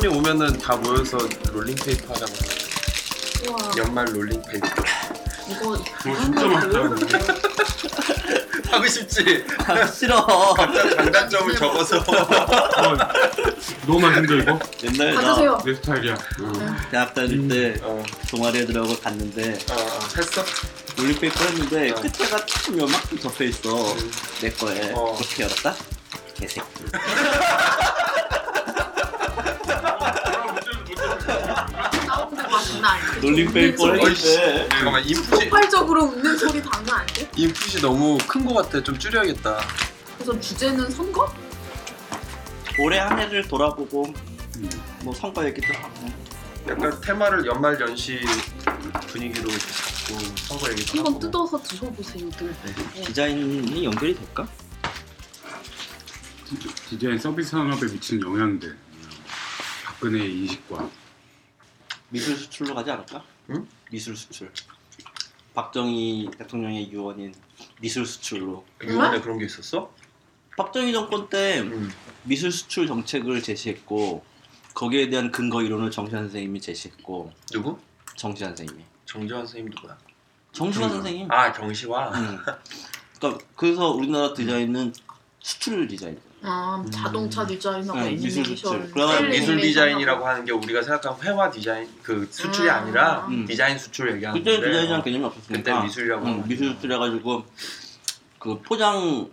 선미 오면은 다 모여서 롤링 페이퍼 하자고. 우와 연말 롤링 페이퍼. 이거 어, 진짜 맛있다. 하고 싶지. 아, 싫어. 각자 장단점을 적어서. 어, 너무 맛있는데 이거? 옛날에 나 받으세요 내 스타일이야. 대학 다닐 때 어, 동아리 애들하고 갔는데 어, 어, 했어? 롤링페이퍼 했는데 어. 끝에가 조금 요만큼 접혀 있어 음. 내 거에 어. 그렇게 열었다? 개새끼 나오는데 맛있나 알지? 롤링페이퍼 웃는 소리. 했는데 잠깐만 인풋이 폭발적으로 웃는 소리 장난 아닌데? 인풋이 너무 큰 거 같아. 좀 줄여야겠다. 그래서 주제는 선거? 올해 한 해를 돌아보고 음. 뭐 성과 얘기도 하고 약간 테마를 연말 연시 분위기로 잡고 선거 얘기도 한번 하고. 뜯어서 드셔보세요 늘 네. 디자인이 연결이 될까? 디자인 서비스 산업에 미치는 영향들. 박근혜의 인식과 미술 수출로 가지 않을까? 응? 미술 수출 박정희 대통령의 유언인 미술 수출로 유언에 그런 게 있었어? 박정희 정권 때 응. 미술 수출 정책을 제시했고 거기에 대한 근거 이론을 정시환 선생님이 제시했고 누구? 정시환 선생님이 정지환 선생님 누구야? 정시환 음. 선생님 아 정시화. 응. 그러니까 그래서 우리나라 디자인은 수출 디자인 아 자동차 디자인하고 네, 미술 애니메이션 수출. 그러면 셀 미술. 디자인이라고 하는 게 우리가 생각하는 회화 디자인 그 수출이 음. 아니라 음. 디자인 수출 얘기하는 그때 건데 디자인이라는 어, 개념이 그때 없었으니까 미술이라고 응, 하는 미술. 수출 해가지고 그 포장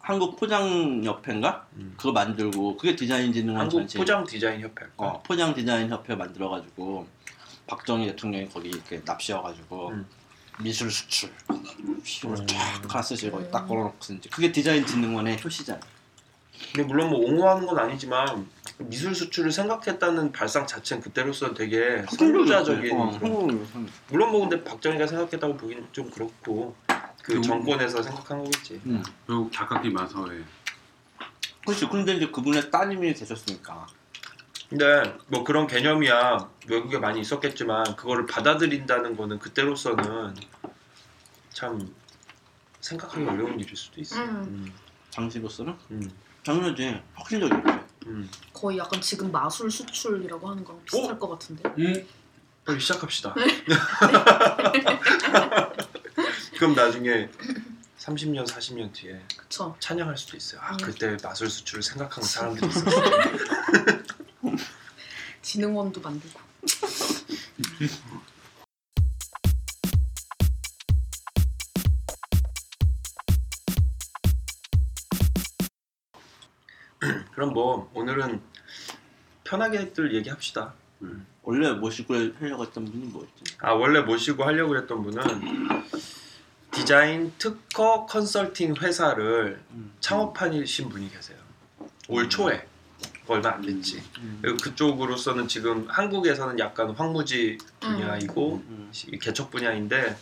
한국 포장 협회인가 음. 그거 만들고 그게 디자인 진흥원 한국 전체 포장 디자인 협회. 어, 포장 디자인 협회 만들어가지고 박정희 대통령이 거기 이렇게 납치해가지고 음. 미술 수출 음. 쫙 가스실 거기 딱 걸어놓고 이제 그게 디자인 진흥원의 효시잖아. 근데 물론 뭐 옹호하는 건 아니지만 미술 수출을 생각했다는 발상 자체는 그때로서 되게 선구자적인 어, 그런- 한국으로 물론 뭐 근데 박정희가 생각했다고 보기는 좀 그렇고 그 그- 정권에서 생각한 거겠지. 음. 결국 작가기 마서에 그렇지. 근데 이제 그분의 따님이 되셨으니까. 근데 뭐 그런 개념이야 외국에 많이 있었겠지만 그거를 받아들인다는 거는 그때로서는 참 생각하기 어려운 일일 수도 있어. 음. 음. 장시로서는 음. 당연하지. 혁신적이지. 음. 거의 약간 지금 마술 수출이라고 하는 거랑 비슷할 것 같은데 음? 빨리 시작합시다. 그럼 나중에 30년, 40년 뒤에 그쵸 찬양할 수도 있어요. 아 음. 그때 마술 수출을 생각하는 사람들이 있었어. 진흥원도 만들고 그럼 뭐 오늘은 편하게들 얘기합시다. 원래 모시고 하려고 했던 분이 뭐였지? 아 원래 모시고 하려고 했던 분은 디자인 특허 컨설팅 회사를 음. 창업하신 분이 계세요. 올 초에 얼마 안 됐지. 음. 그리고 그쪽으로서는 지금 한국에서는 약간 황무지 분야이고 음. 시- 개척 분야인데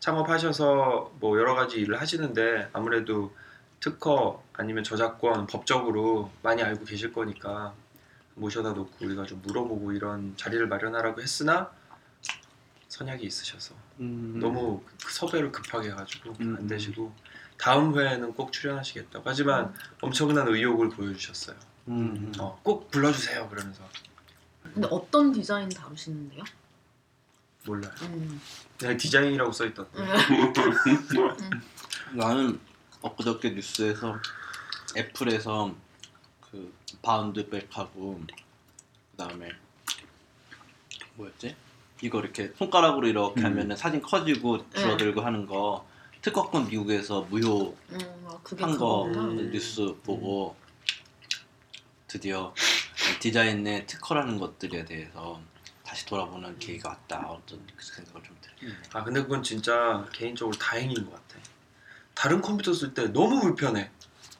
창업하셔서 뭐 여러 가지 일을 하시는데 아무래도 특허 아니면 저작권 법적으로 많이 알고 계실 거니까 모셔다 놓고 우리가 좀 물어보고 이런 자리를 마련하라고 했으나 선약이 있으셔서 음. 너무 그 섭외를 급하게 해가지고 음. 안 되시고 다음 회에는 꼭 출연하시겠다고 하지만 엄청난 의욕을 보여주셨어요. 음. 어, 꼭 불러주세요 그러면서 근데 어떤 디자인 다루시는데요? 몰라요. 음. 그냥 디자인이라고 써있던데. 나는 엊그저께 뉴스에서 애플에서 그 바운드백하고 그다음에 뭐였지? 이거 이렇게 손가락으로 이렇게 음. 하면은 사진 커지고 줄어들고 하는 거 특허권 미국에서 무효 음, 아, 그게 한거 그거구나 음. 뉴스 보고 드디어 디자인의 특허라는 것들에 대해서 다시 돌아보는 계기가 왔다 어떤 그 생각을 좀 들어요. 아 근데 그건 진짜 개인적으로 다행인 것 같아. 다른 컴퓨터 쓸 때 너무 불편해.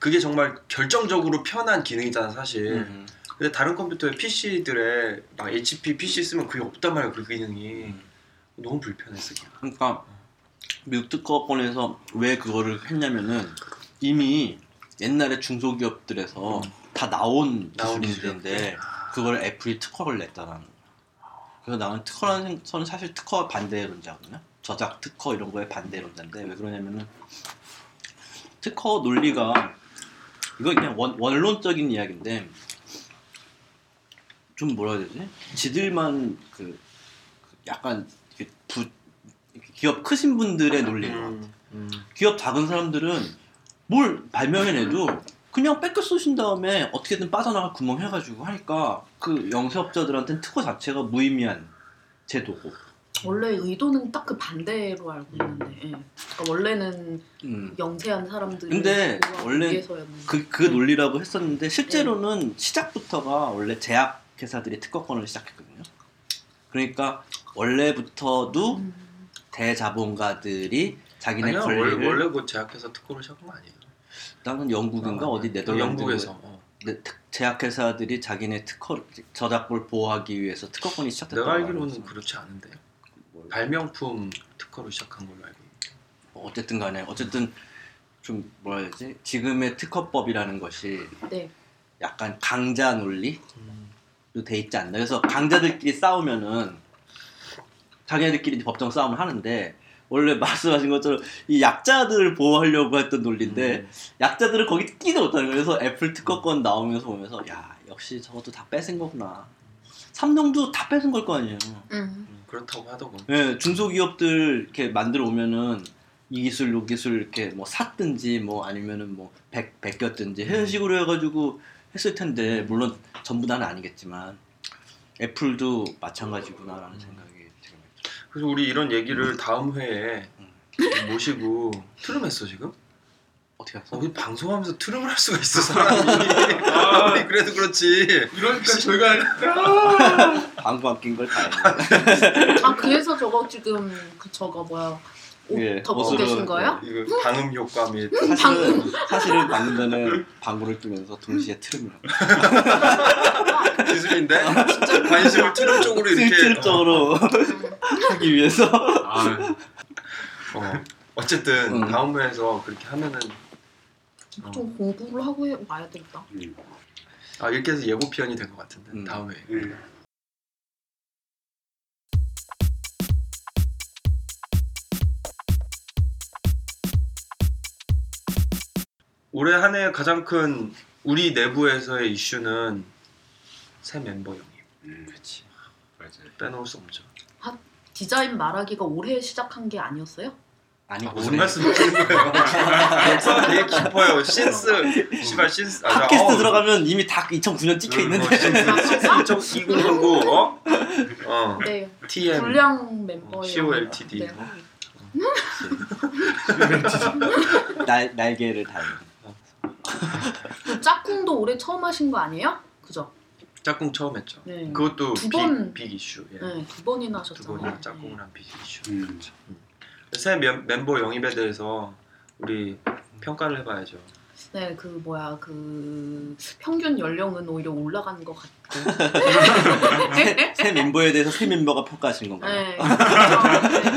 그게 정말 결정적으로 편한 기능이잖아 사실. 음. 근데 다른 컴퓨터에 PC들에 막 HP PC 쓰면 그게 없단 말이야 그 기능이. 음. 너무 불편해 쓰기가. 그러니까 미국 특허권에서 왜 그거를 했냐면은 이미 옛날에 중소기업들에서 다 나온 나온 기술인데 그걸 애플이 특허를 냈다는 거야. 그래서 나는 특허라는 저는 사실 특허 반대론자거든요. 저작 특허 이런 거에 반대론자인데 왜 그러냐면은 특허 논리가 이거 그냥 원, 원론적인 이야기인데 좀 뭐라 해야 되지? 지들만 그, 그 약간 부, 기업 크신 분들의 논리인 것 같아. 음, 음. 기업 작은 사람들은 뭘 발명해내도 그냥 뺏겨 쏘신 다음에 어떻게든 빠져나갈 구멍 해가지고 하니까 그 영세업자들한테는 특허 자체가 무의미한 제도고. 원래 의도는 딱 그 반대로 알고 있는데 예. 그러니까 원래는 음. 영세한 사람들이 근데 보호하기 원래 위해서였는데 그, 그 논리라고 했었는데 실제로는 시작부터가 원래 제약 회사들이 특허권을 시작했거든요. 그러니까 원래부터도 음. 대자본가들이 자기네 아니야 권리를 원래 원래 그 제약회사 특허를 시작한 거 아니에요? 나는 영국인가 어디 네덜란드 영국에서 어. 네, 특- 제약회사들이 자기네 특허 저작권을 보호하기 위해서 특허권이 시작됐다고 내가 알고 알기로는. 그렇지 않은데 뭐, 발명품 특허로 시작한 걸로 알고 있는데 뭐 어쨌든 간에 어쨌든 좀 뭐라 해야 되지 지금의 특허법이라는 것이 네. 약간 강자 논리로 음. 돼 있지 않나 그래서 강자들끼리 싸우면은 자기네들끼리 법정 싸움을 하는데 원래 말씀하신 것처럼 이 약자들을 보호하려고 했던 논리인데 음. 약자들은 거기 끼도 못하는 거예요. 그래서 애플 특허권 나오면서 보면서 야 역시 저것도 다 뺏은 거구나. 삼성도 다 뺏은 걸 거 아니에요. 음. 음, 그렇다고 하더군 예, 중소기업들 이렇게 만들어 오면은 이 기술, 요 기술 이렇게 뭐 샀든지 뭐 아니면은 뭐 백, 베꼈든지 이런 식으로 해가지고 했을 텐데 물론 전부 다는 아니겠지만 애플도 마찬가지구나라는 생각이 지금 그래서 우리 이런 얘기를 다음 회에 음. 모시고 트름했어 지금? 어떻게? 어, 방송하면서 트름을 할 수가 있어 사람이. 우리 그래도 그렇지. 이러니까 저희가 방구 안 낀 걸 다행이네. 아 그래서 저거 지금 그 저거 뭐야 옷 예, 덮고 계신 거예요? 이거 방음 효과 및 사실은 사실은 방금 전에 방구를 끼면서 동시에 트름을 하고 기술인데 관심을 트름 쪽으로 이렇게 실질적으로 음. 하기 위해서 아, 어, 어쨌든 음. 다음 회에서 그렇게 하면은 어. 좀 공부를 하고 해- 와야 되겠다. 음. 아 이렇게 해서 예고편이 된 것 같은데 음. 다음 회 음. 올해 한 해 가장 큰 우리 내부에서의 이슈는 새 멤버 영입 음, 그렇지. 맞아요. 빼놓을 수 없죠 디자인 말하기가 올해 시작한 게 아니었어요? 아니 아, 무슨 올해 말씀 하시는 거예요 역사가 되게 깊어요 신스 시발 신스 아, 자, 팟캐스트 어, 들어가면 이미 다 2009년 찍혀 있는데 어, 신스 2009 어? 어 네. TM 불량 멤버예요. COLTD. 네. 날 날개를 달는. 그 짝꿍도 올해 처음 하신 거 아니에요? 그죠? 짝꿍 처음 했죠 네. 그것도 두 빅, 번. 빅 이슈 예. 네, 두 번이나 두 하셨잖아요. 번이나 짝꿍을 한빅 이슈 음. 새 멤- 멤버 영입에 대해서 우리 평가를 해봐야죠 네, 그 뭐야 그 평균 연령은 오히려 올라간 것 같고. 새, 새 멤버에 대해서 새 멤버가 평가하신 건가요? 네. 아, 네.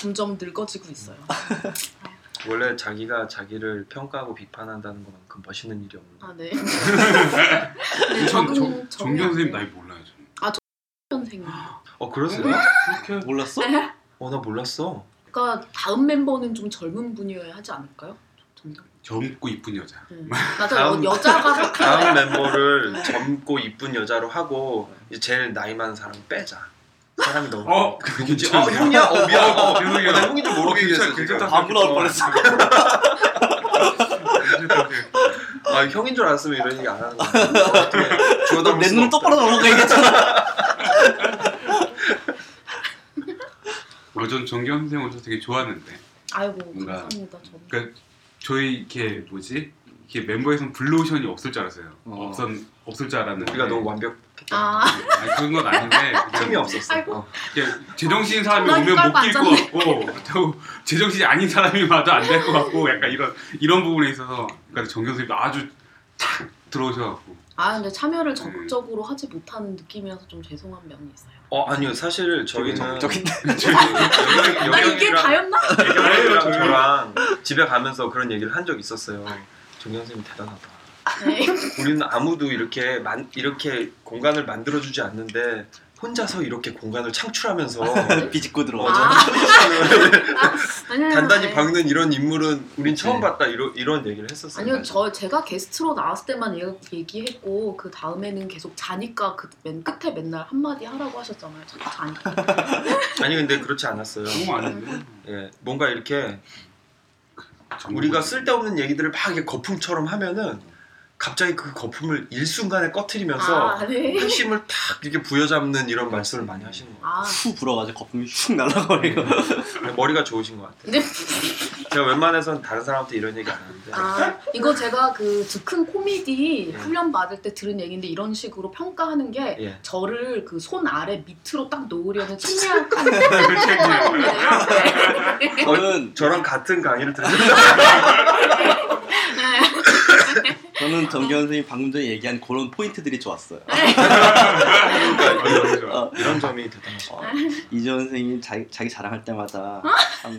점점 늙어지고 있어요. 원래 자기가 자기를 평가하고 비판한다는 것만큼 멋있는 일이 없는 아 네. 전 네, 정- 정경 선생님. 나이 몰라요. 저는. 년생이에요. 어 그러세요? 그렇게 몰랐어? 어 나 몰랐어 그러니까 다음 멤버는 좀 젊은 분이어야 하지 않을까요? 점점. 젊고 이쁜 여자. 네. 맞아, 다음- 여, 여자가 다음. 멤버를 젊고 이쁜 여자로 하고 이제 제일 나이 많은 사람 빼자 사람이 너무 어, 그 그게 누구지? 어 괜찮네요. 형이야? 어 미안 어, 어. 어, 나 형인 줄 모르고 어, 괜찮- 얘기했어 괜찮다. 방구 나올 뻔했어. 아 형인 줄 알았으면 이런 얘기 안 하는 거야 어떻게 주워 담을 내 수가 눈을 없다. 똑바로 나오고 얘기했잖아. 어, 전 정경 선생님 오셔서 되게 좋았는데. 아이고 뭔가- 감사합니다. 저는. 그러니까 저희 이렇게 뭐지? 이렇게 멤버에선 블루오션이 없을 줄 알았어요. 어. 없었 없을 줄 알았는데. 우리가 너무 완벽했다 아, 아니, 그런 건 아닌데. 틈이 없었어. 어. 제정신인 사람이 오면 못 낄 것. 같고 또 제정신이 아닌 사람이 와도 안 될 것 같고 약간 이런 이런 부분에 있어서 그러니까 정경 선생님도 아주 탁 들어오셔갖고 아 근데 참여를 적극적으로 하지 못하는 느낌이어서 좀 죄송한 면이 있어요. 어 아니요 사실 저희는 적극적인데. 아 이게 다였나? 저랑 집에 가면서 그런 얘기를 한 적 있었어요. 정경 선생님 대단하다. 네. 우리는 아무도 이렇게 만, 이렇게 공간을 만들어 주지 않는데 혼자서 이렇게 공간을 창출하면서 네, 비집고 어, 들어가. 아. 단단히 아니. 박는 이런 인물은 우린 처음 그치. 봤다 이런 이런 얘기를 했었어요. 아니요, 저 제가 게스트로 나왔을 때만 얘- 얘기했고 그 다음에는 계속 자니까 그 맨 끝에 맨날 한 마디 하라고 하셨잖아요. 자니까. 아니 근데 그렇지 않았어요. 너무 아닌데. 예, 뭔가 이렇게 우리가 쓸데없는 얘기들을 막 이렇게 거품처럼 하면은 갑자기 그 거품을 일순간에 꺼트리면서 아, 네. 핵심을 탁 이렇게 부여잡는 이런 말씀을 많이 하시는 거예요. 아, 후 불어가지고 거품이 슉 날라버리고. 머리가 좋으신 것 같아요. 근데 제가 웬만해서는 다른 사람한테 이런 얘기 안 하는데 아, 이거 제가 그 즉흥 코미디 예. 훈련 받을 때 들은 얘기인데 이런 식으로 평가하는 게 예. 저를 그 손 아래 밑으로 딱 놓으려는 그 책이에요. 사람이래요. 네. 저는 저랑 같은 강의를 들으셨죠? 저는 정경 선생님 방금 전에 얘기한 그런 포인트들이 좋았어요. 어, 이런 점이 대단하시죠. 어, 이재원 선생님 자기, 자기 자랑할 때마다 참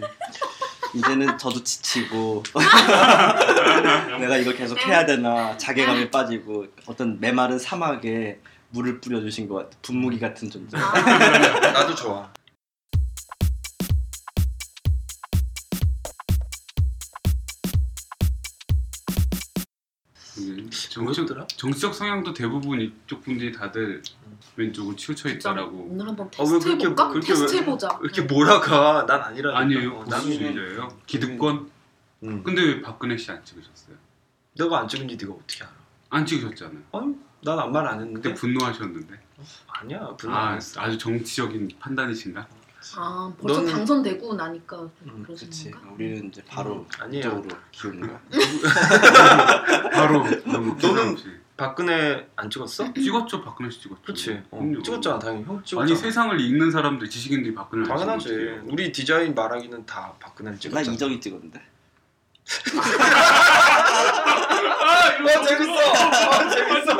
이제는 저도 지치고 내가 이걸 계속 해야 되나 자괴감에 빠지고 어떤 메마른 사막에 물을 뿌려주신 것 같아 분무기 같은 존재. 아, 나도 좋아. 정적, 정치적 성향도 대부분 이쪽 분들이 다들 왼쪽으로 치우쳐 있다라고. 오늘 한번 아, 왜 테스트 그렇게- 해볼까? 그렇게 테스트 왜- 해보자. 이렇게 몰아가? 난 아니라니까. 아니에요. 어, 나는 보수주의자예요. 기득권. 음. 근데 왜 박근혜 씨 안 찍으셨어요? 너가 안 찍은지 네가 어떻게 알아? 안 찍으셨잖아요. 아니, 난 아무 말안 했는데. 그때 분노하셨는데. 아니야, 분노 안 아, 했어. 아주 정치적인 판단이신가? 아 벌써 너는- 당선되고 나니까 음, 그렇지. 건가? 우리는 이제 바로 음, 아니에요. 이쪽으로 기우는 거야. 바로 너무 너는- 박근혜 안 찍었어? 찍었죠 박근혜 씨 찍었죠. 그렇지. 어, 그럼요. 찍었잖아, 당연히. 형 찍었잖아. 아니 세상을 읽는 사람들 지식인들이 박근혜 당연하지. 우리 디자인 말하기는 다 박근혜를 나 찍었잖아. 이정이 찍었는데. 와 재밌어. 아, 재밌어.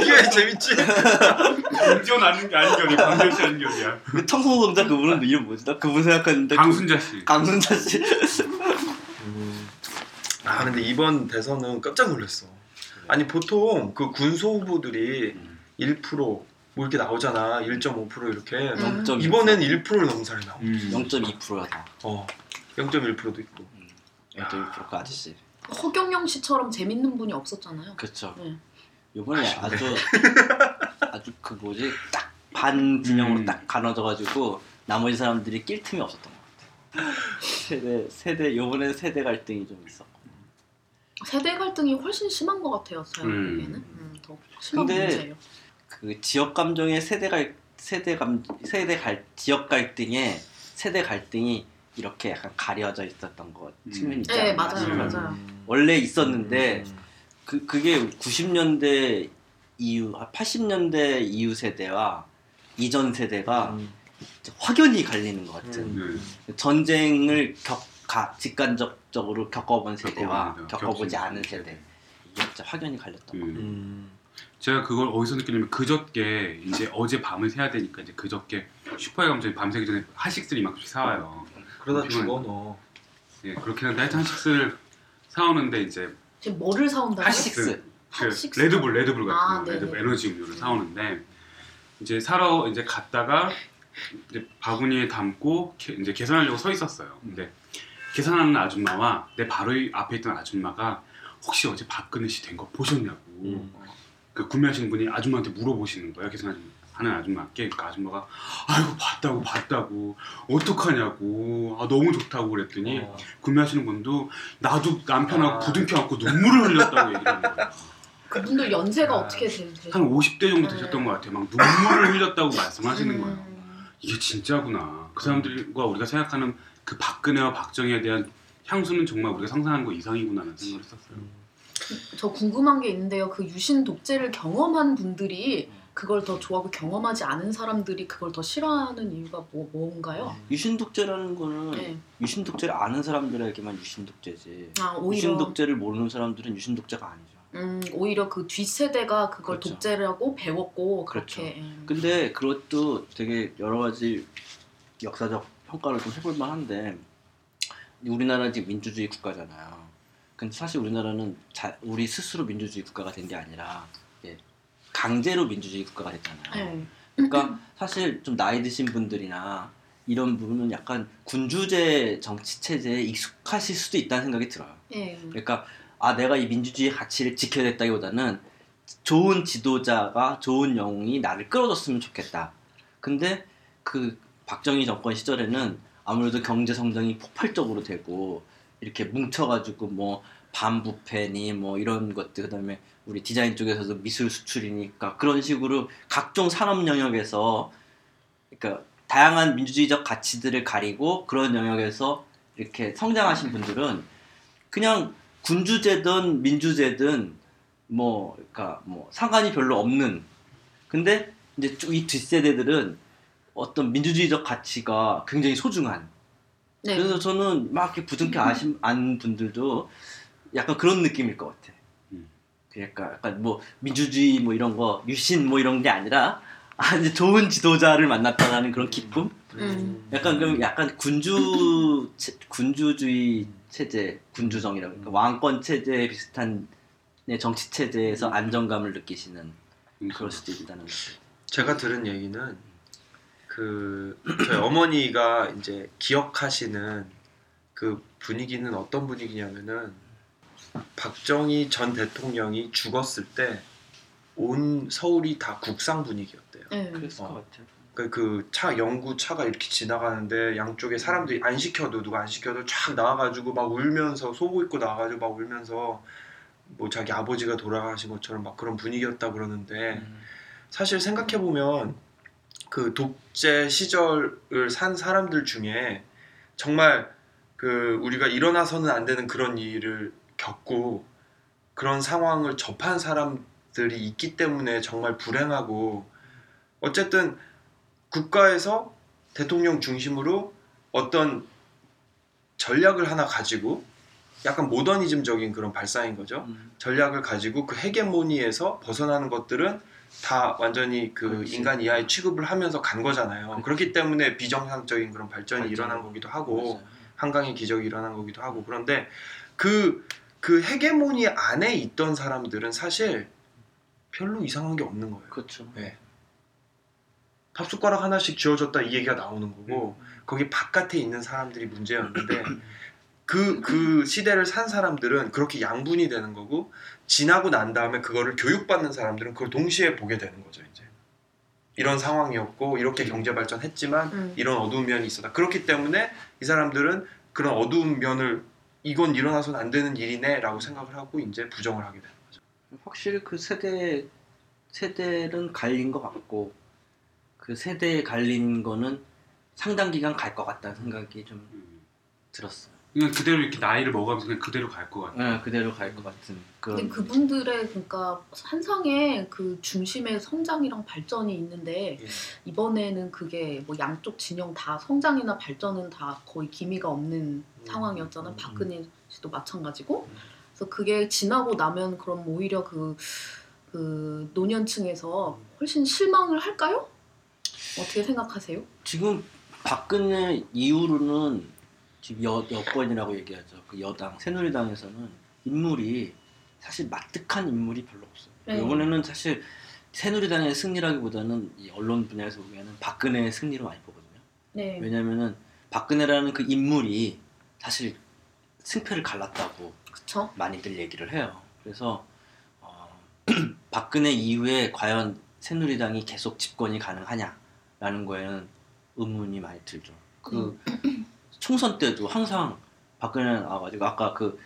이게 왜 재밌지? 강지원 아닌 게 아닌견이 강지원 씨 아닌견이야. 그 청소동자 그분은 이름 뭐지? 나 그분 생각했는데 강순자 씨. 강순자 씨. 아 근데 이번 대선은 깜짝 놀랐어. 아니 보통 그 군소 후보들이 1%뭐 이렇게 나오잖아. 1.5% 이렇게. 음. 0.2%. 이번엔 1%를 넘은 사람이 나와. 음. 0.2%야. 어. 0.1%도 있고. 0.2%그 아저씨. 허경영 씨처럼 재밌는 분이 없었잖아요. 그렇죠. 네. 이번에 아주 아주 그 뭐지 딱반 진영으로 음. 딱 가눠져가지고 나머지 사람들이 낄 틈이 없었던 것 같아. 세대 세대 이번에 세대 갈등이 좀 있었고. 세대 갈등이 훨씬 심한 것 같아요. 제가 음. 보기에는 음, 더 심한 근데 문제예요. 그 지역 감정의 세대 갈 세대 감 세대 갈 지역 갈등에 세대 갈등이 이렇게 약간 가려져 있었던 것 음. 측면이 있지 네, 않나 맞아요. 맞아요. 원래 있었는데 음. 그 그게 90년대 이후 80년대 이후 세대와 이전 세대가 음. 확연히 갈리는 것 같은 음. 네. 전쟁을 겪 가, 직간접적으로 겪어본 세대와 겪어보지. 않은 세대 이게 진짜 확연히 갈렸던 것 음. 같아요. 음. 제가 그걸 어디서 느꼈냐면 그저께 이제 어제 밤을 새야 되니까 이제 그저께 슈퍼에 가면 저희 밤새기 전에 한식들 이만큼씩 사와요. 그러다. 죽어 너. 예, 그렇긴 한데 하여튼 한식을 사오는데 이제 지금 뭐를 사온다고요? 핫식스 그 핫식스? 레드불 레드불 같은 아, 거. 레드불 에너지 음료를 사오는데 이제 사러 이제 갔다가 이제 바구니에 담고 게- 이제 계산하려고 서 있었어요. 근데 계산하는 아줌마와 내 바로 이 앞에 있던 아줌마가 혹시 어제 박근혜 씨된거 보셨냐고 음. 그 구매하시는 분이 아줌마한테 물어보시는 거예요. 계산하 는 아줌마께 그 아줌마가 아이고 봤다고 봤다고 어떡하냐고 아, 너무 좋다고 그랬더니 어. 구매하시는 분도 나도 남편하고 아. 부둥켜 안고 눈물을 흘렸다고 얘기를 하는 거예요. 그분들 연세가 아. 어떻게 되- 되죠? 한 50대 정도 되셨던 것 같아요. 막 눈물을 흘렸다고 말씀하시는 거예요. 음, 이게 진짜구나. 그 사람들과 우리가 생각하는 그 박근혜와 박정희에 대한 향수는 정말 우리가 상상하는 거 이상이구나라는 생각을 했었어요. 저 궁금한 게 있는데요. 그 유신 독재를 경험한 분들이 그걸 더 좋아하고 경험하지 않은 사람들이 그걸 더 싫어하는 이유가 뭐 뭔가요? 유신 독재라는 거는 네. 유신 독재를 아는 사람들에게만 유신 독재지. 아 유신 오히려 독재를 모르는 사람들은 유신 독재가 아니죠. 음 오히려 그 뒷세대가 그걸 그렇죠. 독재라고 배웠고 그렇죠. 그렇게 음. 근데 그것도 되게 여러 가지 역사적 평가를 좀 해볼 만한데 우리나라 지금 민주주의 국가잖아요. 근데 사실 우리나라는 자, 우리 스스로 민주주의 국가가 된 게 아니라 예, 강제로 민주주의 국가가 됐잖아요. 네. 그러니까 사실 좀 나이 드신 분들이나 이런 부분은 약간 군주제 정치 체제에 익숙하실 수도 있다는 생각이 들어요. 네. 그러니까 아 내가 이 민주주의 가치를 지켜야겠다기보다는 좋은 지도자가 좋은 영웅이 나를 끌어줬으면 좋겠다. 근데 그 박정희 정권 시절에는 아무래도 경제 성장이 폭발적으로 되고 이렇게 뭉쳐가지고 뭐 반부패니 뭐 이런 것들 그다음에 우리 디자인 쪽에서도 미술 수출이니까 그런 식으로 각종 산업 영역에서 그러니까 다양한 민주주의적 가치들을 가리고 그런 영역에서 이렇게 성장하신 분들은 그냥 군주제든 민주제든 뭐 그러니까 뭐 상관이 별로 없는 근데 이제 쭉이 뒷세대들은 어떤 민주주의적 가치가 굉장히 소중한 네. 그래서 저는 막 이렇게 부둥켜 아신 안 분들도 약간 그런 느낌일 것 같아. 음. 그러니까 약간 뭐 민주주의 뭐 이런 거 유신 뭐 이런 게 아니라 아 이제 좋은 지도자를 만났다는 그런 기쁨. 음. 약간 그럼 약간 군주 체- 군주주의 체제 군주정이라고 그러니까 왕권 체제 비슷한 네, 정치 체제에서 안정감을 느끼시는 그럴 수도 있다는 거죠. 제가 들은 얘기는 그 저희 어머니가 이제 기억하시는 그 분위기는 어떤 분위기냐면은 박정희 전 대통령이 죽었을 때 온 서울이 다 국상 분위기였대요. 네. 그랬을 어. 것 같아요. 그차 영구 차가 이렇게 지나가는데 양쪽에 사람들이 안 시켜도 누가 안 시켜도 쫙 나와가지고 막 울면서 속옷 입고 나와가지고 막 울면서 뭐 자기 아버지가 돌아가신 것처럼 막 그런 분위기였다 그러는데 음. 사실 생각해 보면 그 독재 시절을 산 사람들 중에 정말 그 우리가 일어나서는 안 되는 그런 일을 겪고 그런 상황을 접한 사람들이 있기 때문에 정말 불행하고 어쨌든 국가에서 대통령 중심으로 어떤 전략을 하나 가지고 약간 모더니즘적인 그런 발상인 거죠. 음. 전략을 가지고 그 헤게모니에서 벗어나는 것들은 다 완전히 그 그렇지. 인간 이하의 취급을 하면서 간 거잖아요. 그렇지. 그렇기 때문에 비정상적인 그런 발전이 발전. 일어난 거기도 하고 맞아요. 한강의 기적이 일어난 거기도 하고 그런데 그, 그 헤게모니 안에 있던 사람들은 사실 별로 이상한 게 없는 거예요. 그렇죠. 네. 밥 숟가락 하나씩 쥐어줬다 이 얘기가 나오는 거고 거기 바깥에 있는 사람들이 문제였는데 그, 그 시대를 산 사람들은 그렇게 양분이 되는 거고 지나고 난 다음에 그거를 교육받는 사람들은 그걸 동시에 보게 되는 거죠 이제 이런 상황이었고 이렇게 경제 발전했지만 음. 이런 어두운 면이 있었다 그렇기 때문에 이 사람들은 그런 어두운 면을 이건 일어나서는 안 되는 일이네 라고 생각을 하고 이제 부정을 하게 되는 거죠 확실히 그 세대 세대는 갈린 것 같고 그 세대에 갈린 거는 상당 기간 갈 것 같다는 생각이 좀 음. 들었어요. 그냥 그대로 이렇게 나이를 먹어가면서 그냥 그대로 갈 것 같아. 네, 그대로 갈 것 같은 그런. 근데 그분들의 그러니까 한상의 그 중심의 성장이랑 발전이 있는데 예. 이번에는 그게 뭐 양쪽 진영 다 성장이나 발전은 다 거의 기미가 없는 상황이었잖아요. 음. 박근혜 씨도 마찬가지고. 그래서 그게 지나고 나면 그럼 오히려 그, 그 노년층에서 훨씬 실망을 할까요? 어떻게 생각하세요? 지금 박근혜 이후로는 지금 여, 여권이라고 얘기하죠. 그 여당 새누리당에서는 인물이 사실 마뜩한 인물이 별로 없어요. 네. 이번에는 사실 새누리당의 승리라기보다는 이 언론 분야에서 보면은 박근혜의 승리로 많이 보거든요. 네. 왜냐면은 박근혜라는 그 인물이 사실 승패를 갈랐다고 그쵸? 많이들 얘기를 해요. 그래서 어, 박근혜 이후에 과연 새누리당이 계속 집권이 가능하냐라는 거에는 의문이 많이 들죠. 그 총선 때도 항상 박근혜 나와가지고 아까 그,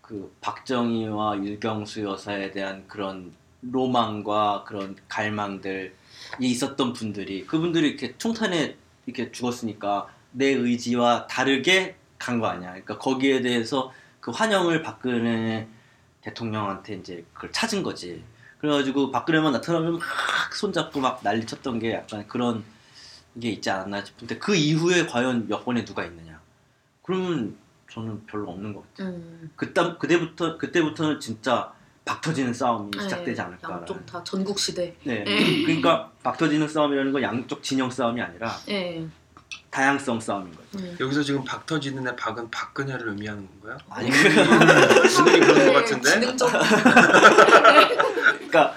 그 박정희와 유경수 여사에 대한 그런 로망과 그런 갈망들이 있었던 분들이 그분들이 이렇게 총탄에 이렇게 죽었으니까 내 의지와 다르게 간 거 아니야. 그러니까 거기에 대해서 그 환영을 박근혜 대통령한테 이제 그걸 찾은 거지. 그래가지고 박근혜만 나타나면 막 손잡고 막 난리 쳤던 게 약간 그런 게 있지 않았나 싶은데 그 이후에 과연 여권에 누가 있느냐? 그러면 저는 별로 없는 것 같아요. 음. 그때 그때부터 그때부터는 진짜 박 터지는 싸움이 네, 시작되지 않을까. 양쪽 다 전국 시대. 네. 네. 그러니까 박 터지는 싸움이라는 건 양쪽 진영 싸움이 아니라 네. 다양성 싸움인 거죠. 음. 여기서 지금 박 터지는 애 박은 박근혜를 의미하는 건가요? 아니 오늘이 그런 것 네, 같은데 지능적. 그러니까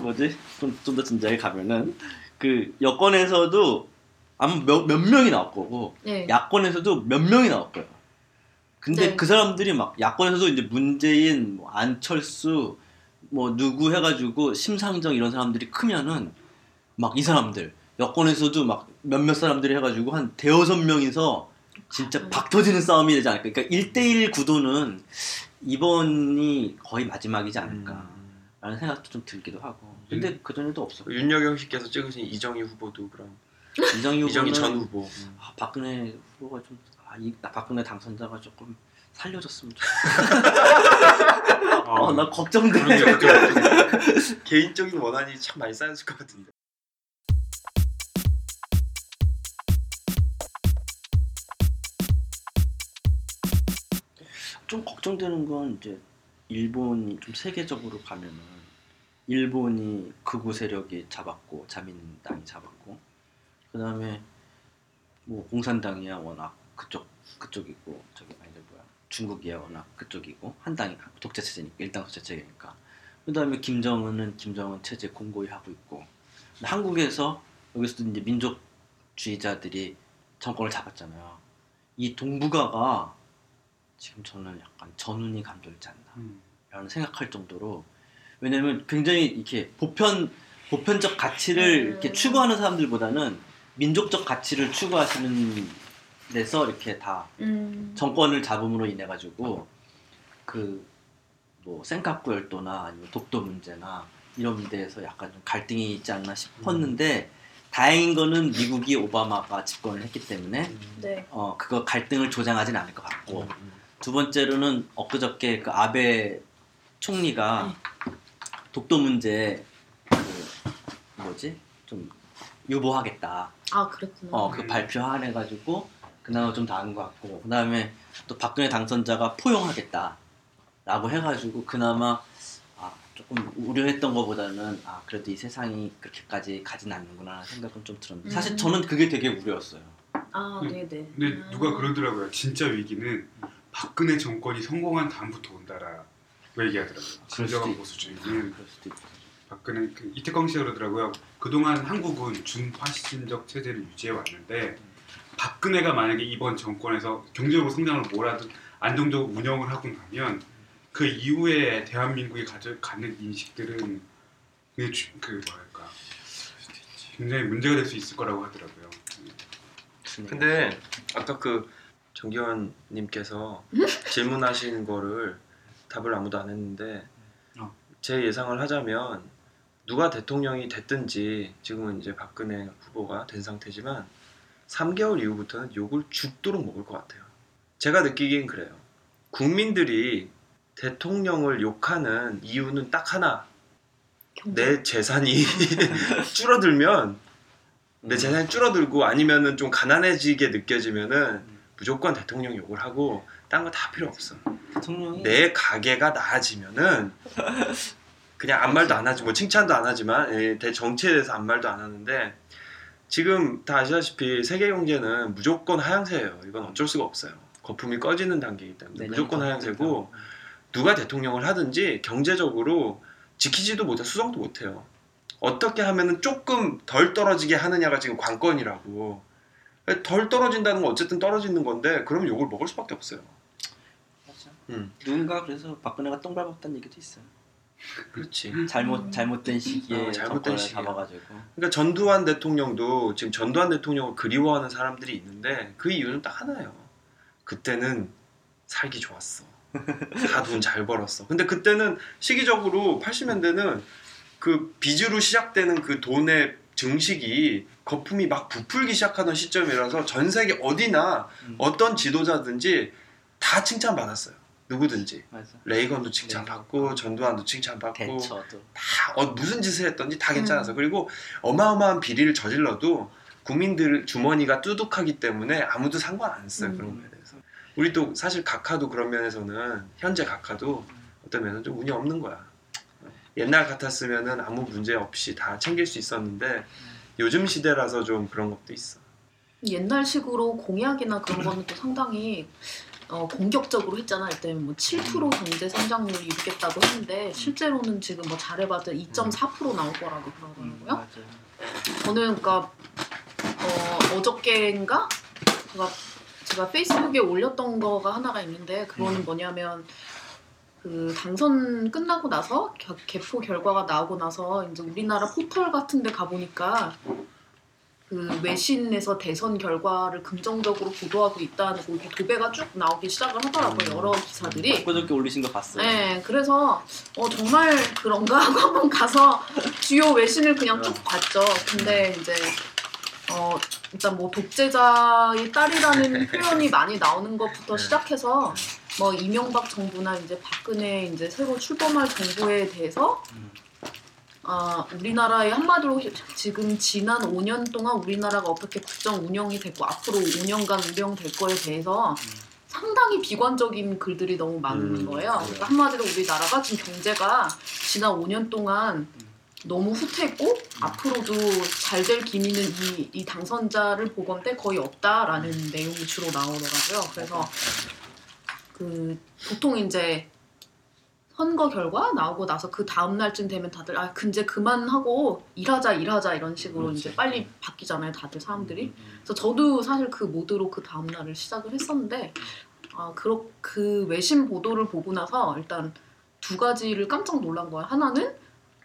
뭐지 좀 좀 더 진지하게 가면은 그 여권에서도 아마 몇, 몇 명이 나올 거고 네. 야권에서도 몇 명이 나올 거예요. 근데 네. 그 사람들이 막 야권에서도 이제 문재인, 뭐 안철수, 뭐 누구 해가지고 심상정 이런 사람들이 크면은 막 이 사람들 여권에서도 막 몇몇 사람들이 해가지고 한 대여섯 명이서 진짜 음. 박 터지는 싸움이 되지 않을까. 그러니까 1대1 구도는 이번이 거의 마지막이지 않을까 라는 음. 생각도 좀 들기도 하고. 근데 그 전에도 없어. 윤여경 씨께서 찍으신 이정희 후보도 그럼 이정희 후보는 전 후보. 음. 아, 박근혜 후보가 좀 아, 이, 나 박근혜 당선자가 조금 살려줬으면 좋겠어. 어, 어, 나 걱정돼. 게 없죠. 개인적인 원한이 참 많이 쌓였을 것 같은데. 좀 걱정되는 건 이제 일본이 좀 세계적으로 가면은 일본이 극우 세력이 잡았고 자민당이 잡았고 그 다음에 뭐 공산당이야 워낙 그쪽 그쪽이고 저기 아니 뭐야 중국이야 워낙 그쪽이고 한당이 독재 체제니까 일당 독재 체제니까 그 다음에 김정은은 김정은 체제 공고히 하고 있고 한국에서 여기서도 이제 민족주의자들이 정권을 잡았잖아요. 이 동북아가 지금 저는 약간 전운이 감돌지 않나. 음. 라는 생각할 정도로 왜냐면 굉장히 이렇게 보편 보편적 가치를 음. 이렇게 추구하는 사람들보다는 민족적 가치를 추구하시는 데서 이렇게 다 음. 정권을 잡음으로 인해 가지고 그 뭐 센카쿠 열도나 아니면 독도 문제나 이런 데에서 약간 좀 갈등이 있지 않나 싶었는데 다행인 거는 미국이 오바마가 집권을 했기 때문에 네. 어 그거 갈등을 조장하진 않을 것 같고 음. 두 번째로는 엊그저께 그 아베 총리가 네. 독도 문제 그 뭐지 좀 유보하겠다. 아 그랬구나. 어그 음. 발표하래 가지고 그나마 좀 나은 것 같고 그 다음에 또 박근혜 당선자가 포용하겠다라고 해가지고 그나마 아 조금 우려했던 것보다는 아 그래도 이 세상이 그렇게까지 가진 않는구나 생각은 좀 들었는데 사실 음. 저는 그게 되게 우려였어요. 아 음. 네네. 근데 음. 누가 그러더라고요. 진짜 위기는 박근혜 정권이 성공한 다음부터 온다라고 얘기하더라고요. 진정한 있- 보수주의는 그럴 수도 있고. 박근혜 그 이태광 씨가 그러더라고요. 그동안 한국은 준파시즘적 체제를 유지해 왔는데 박근혜가 만약에 이번 정권에서 경제적으로 성장을 뭐라도 안정적으로 운영을 하고 나면 그 이후에 대한민국이 가져 갖는 인식들은 주- 그 뭐랄까 굉장히 문제가 될 수 있을 거라고 하더라고요. 근데 아까 그 정기환님께서 질문하신 거를 답을 아무도 안 했는데 어. 제 예상을 하자면 누가 대통령이 됐든지 지금은 이제 박근혜 후보가 된 상태지만 3개월 이후부터는 욕을 죽도록 먹을 것 같아요. 제가 느끼기엔 그래요. 국민들이 대통령을 욕하는 이유는 딱 하나. 경제. 내 재산이 줄어들면 내 재산이 줄어들고 아니면은 좀 가난해지게 느껴지면은 무조건 대통령 욕을 하고 딴 거 다 필요 없어. 대통령이 내 가게가 나아지면은 그냥 아무 말도 안 하지 뭐 칭찬도 안 하지만 예, 대 정치에 대해서 아무 말도 안 하는데 지금 다 아시다시피 세계 경제는 무조건 하향세예요. 이건 어쩔 수가 없어요. 거품이 꺼지는 단계이기 때문에 무조건 하향세고 누가 대통령을 하든지 경제적으로 지키지도 못해 수성도 못해요. 어떻게 하면은 조금 덜 떨어지게 하느냐가 지금 관건이라고. 덜 떨어진다는 건 어쨌든 떨어지는 건데 그러면 욕을 먹을 수밖에 없어요. 맞아. 음. 누군가 그래서 박근혜가 똥 밟았다는 얘기도 있어요. 그렇지. 잘못 잘못된 시기에 어, 잘못된 시기야. 잡아가지고 그러니까 전두환 대통령도 지금 전두환 대통령을 그리워하는 사람들이 있는데 그 이유는 딱 하나예요. 그때는 살기 좋았어. 다 돈 잘 벌었어. 근데 그때는 시기적으로 80년대는 그 빚으로 시작되는 그 돈의 증식이 거품이 막 부풀기 시작하던 시점이라서 전 세계 어디나 음. 어떤 지도자든지 다 칭찬받았어요. 누구든지. 맞아. 레이건도 칭찬받고 전두환도 칭찬받고 대처도 다 어, 무슨 짓을 했던지 다 괜찮았어. 음. 그리고 어마어마한 비리를 저질러도 국민들 주머니가 뚜둑하기 때문에 아무도 상관 안 써요 음. 그런 거에 대해서. 우리 또 사실 각하도 그런 면에서는 현재 각하도 어떤 면은 좀 운이 없는 거야. 옛날 같았으면은 아무 문제 없이 다 챙길 수 있었는데 요즘 시대라서 좀 그런 것도 있어. 옛날식으로 공약이나 그런 거는 또 상당히 어, 공격적으로 했잖아. 이때 뭐7% 경제 성장률을 이루겠다고 했는데 실제로는 지금 뭐 잘해봐도 2.4% 나올 거라고 그러더라고요. 맞아요. 저는 그러니까 어, 어저께인가 제가 제가 페이스북에 올렸던 거가 하나가 있는데 그거는 뭐냐면 그 당선 끝나고 나서 겨- 개표 결과가 나오고 나서 이제 우리나라 포털 같은 데 가 보니까 그 외신에서 대선 결과를 긍정적으로 보도하고 있다는 거 이렇게 도배가 쭉 나오기 시작을 하더라고요 여러 기사들이. 엊그저께 올리신 거 봤어요. 네, 그래서 어, 정말 그런가 하고 한번 가서 주요 외신을 그냥 쭉 봤죠. 근데 이제 어, 일단 뭐 독재자의 딸이라는 표현이 많이 나오는 것부터 시작해서 뭐 이명박 정부나 이제 박근혜 이제 새로 출범할 정부에 대해서 음. 아, 우리나라의 한마디로 지금 지난 5년 동안 우리나라가 어떻게 국정 운영이 됐고 앞으로 5년간 운영될 거에 대해서 상당히 비관적인 글들이 너무 많은 음, 거예요. 그래요. 그러니까 한마디로 우리나라가 지금 경제가 지난 5년 동안 너무 후퇴했고 앞으로도 잘 될 기미는 이, 이 당선자를 보건대 거의 없다라는 내용이 주로 나오더라고요. 그래서 그 보통 이제 선거 결과 나오고 나서 그 다음 날쯤 되면 다들 아 근데 그만하고 일하자 일하자 이런 식으로 그렇지. 이제 빨리 바뀌잖아요 다들 사람들이. 그래서 저도 사실 그 모드로 그 다음 날을 시작을 했었는데 아 그렇 그 외신 보도를 보고 나서 일단 두 가지를 깜짝 놀란 거예요. 하나는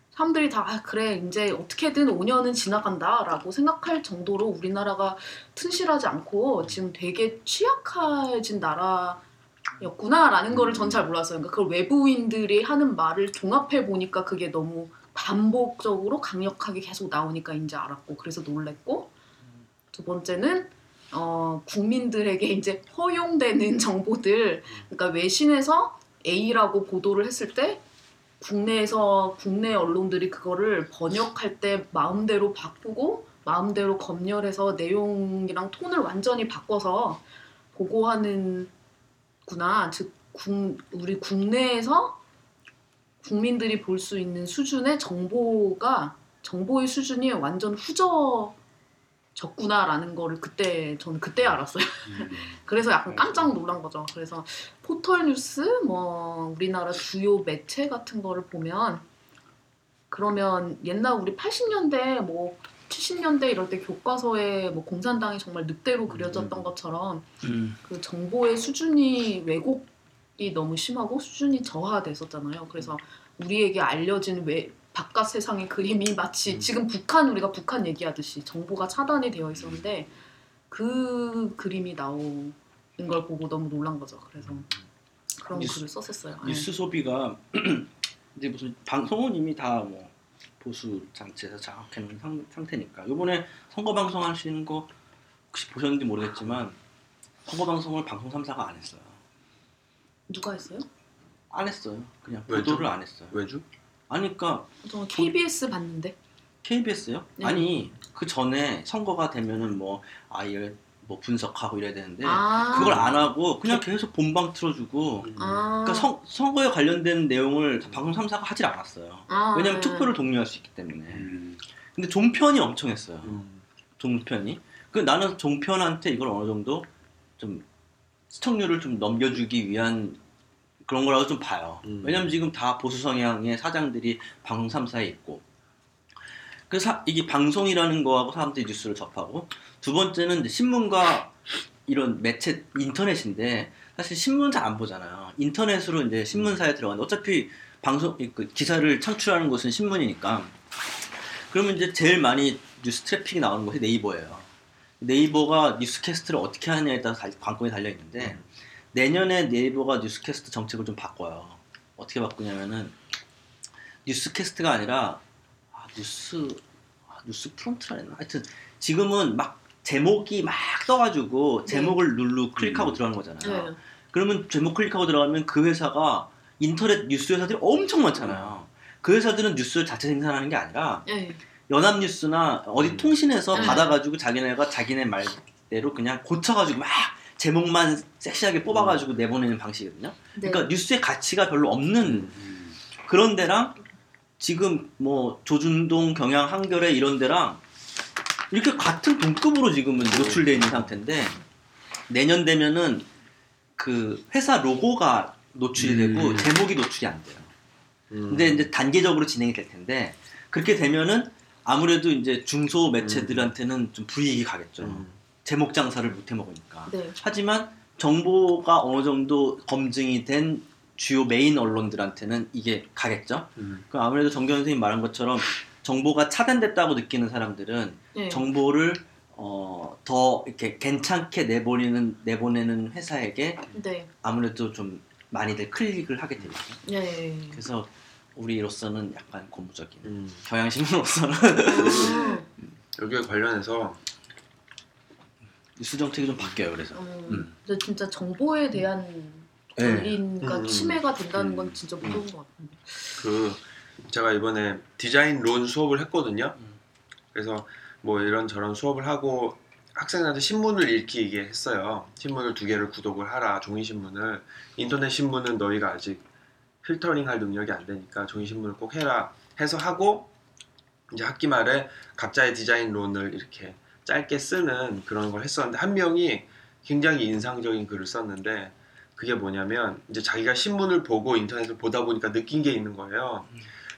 사람들이 다 아, 그래 이제 어떻게든 5년은 지나간다라고 생각할 정도로 우리나라가 튼실하지 않고 지금 되게 취약해진 나라 였구나라는 거를 전 잘 몰랐어요. 그러니까 그걸 외부인들이 하는 말을 종합해 보니까 그게 너무 반복적으로 강력하게 계속 나오니까 이제 알았고 그래서 놀랬고 두 번째는 어, 국민들에게 이제 허용되는 정보들 그러니까 외신에서 A라고 보도를 했을 때 국내에서 국내 언론들이 그거를 번역할 때 마음대로 바꾸고 마음대로 검열해서 내용이랑 톤을 완전히 바꿔서 보고하는 구나 즉 국, 우리 국내에서 국민들이 볼 수 있는 수준의 정보가 정보의 수준이 완전 후져졌구나라는 거를 그때 저는 그때 알았어요. 그래서 약간 깜짝 놀란 거죠. 그래서 포털 뉴스, 뭐 우리나라 주요 매체 같은 거를 보면 그러면 옛날 우리 80년대 뭐 70년대 이럴 때 교과서에 뭐 공산당이 정말 늑대로 그려졌던 것처럼 음. 그 정보의 수준이 왜곡이 너무 심하고 수준이 저하됐었잖아요. 그래서 우리에게 알려진 외 바깥 세상의 그림이 마치 음. 지금 북한 우리가 북한 얘기하듯이 정보가 차단이 되어 있었는데 그 그림이 나오는 걸 보고 너무 놀란 거죠. 그래서 그런 뉴스- 글을 썼었어요. 네. 뉴스 소비가 이제 무슨 방송은 이미 다뭐 보수 장치에서 장악해 놓은 상, 상태니까 이번에 선거 방송 하시는 거 혹시 보셨는지 모르겠지만 선거 방송을 방송 3사가 안 했어요. 누가 했어요? 안 했어요. 그냥 왜죠? 보도를 안 했어요. 왜죠? 아니 그러니까 저 KBS 봤는데. KBS요? 네. 아니 그 전에 선거가 되면은 뭐 아예 뭐 분석하고 이래야 되는데 아 그걸 안 하고 그냥 계속 본방 틀어주고 아, 그러니까 선, 선거에 관련된 내용을 방송 3사가 하질 않았어요. 아, 왜냐면 네. 투표를 독려할 수 있기 때문에. 음. 근데 종편이 엄청 했어요. 음. 종편이. 그 나는 종편한테 이걸 어느 정도 좀 시청률을 좀 넘겨주기 위한 그런 거라고 좀 봐요. 음. 왜냐면 지금 다 보수 성향의 사장들이 방송 3사에 있고. 그래서 사- 이게 방송이라는 거하고 사람들이 뉴스를 접하고 두 번째는 신문과 이런 매체 인터넷인데 사실 신문 잘 안 보잖아요. 인터넷으로 이제 신문사에 들어가는데 어차피 방송 그 기사를 창출하는 곳은 신문이니까 그러면 이제 제일 많이 뉴스 트래픽이 나오는 곳이 네이버예요. 네이버가 뉴스캐스트를 어떻게 하느냐에 따라서 달- 관건이 달려 있는데 내년에 네이버가 뉴스캐스트 정책을 좀 바꿔요. 어떻게 바꾸냐면은 뉴스캐스트가 아니라 아, 뉴스 아, 뉴스 프론트라 했나? 하여튼 지금은 막 제목이 막 떠가지고 제목을 누르고 클릭하고 음. 들어가는 거잖아요. 네. 그러면 제목 클릭하고 들어가면 그 회사가 인터넷 뉴스 회사들이 엄청 많잖아요. 그 회사들은 뉴스를 자체 생산하는 게 아니라 네. 연합뉴스나 어디 음. 통신에서 네. 받아가지고 자기네가 자기네 말대로 그냥 고쳐가지고 막 제목만 섹시하게 뽑아가지고 내보내는 방식이거든요. 네. 그러니까 뉴스의 가치가 별로 없는 음. 그런 데랑 지금 뭐 조준동, 경향, 한겨레 이런 데랑 이렇게 같은 동급으로 지금은 노출되어 있는 상태인데 내년 되면은 그 회사 로고가 노출이 되고 음. 제목이 노출이 안 돼요. 음. 근데 이제 단계적으로 진행이 될 텐데 그렇게 되면은 아무래도 이제 중소 매체들한테는 좀 불이익이 가겠죠. 음. 제목 장사를 못 해 먹으니까. 네. 하지만 정보가 어느 정도 검증이 된 주요 메인 언론들한테는 이게 가겠죠. 음. 그 아무래도 정경 선생님 말한 것처럼 정보가 차단됐다고 느끼는 사람들은 네. 정보를 어, 더 이렇게 괜찮게 내보내는 내보내는 회사에게 네. 아무래도 좀 많이들 클릭을 하게 되죠. 네. 그래서 우리로서는 약간 고무적인 음. 경향신문으로서는 아, 여기에 관련해서 뉴스 정책이 좀 바뀌어요. 그래서 음. 음. 근데 진짜 정보에 대한 네. 권리가 음. 침해가 된다는 건 음. 진짜 무서운 것 같은데. 그 제가 이번에 디자인론 수업을 했거든요. 음. 그래서 뭐 이런 저런 수업을 하고 학생들한테 신문을 읽히게 했어요. 신문을 두 개를 구독을 하라. 종이 신문을 인터넷 신문은 너희가 아직 필터링할 능력이 안 되니까 종이 신문을 꼭 해라. 해서 하고 이제 학기 말에 각자의 디자인론을 이렇게 짧게 쓰는 그런 걸 했었는데 한 명이 굉장히 인상적인 글을 썼는데 그게 뭐냐면 이제 자기가 신문을 보고 인터넷을 보다 보니까 느낀 게 있는 거예요.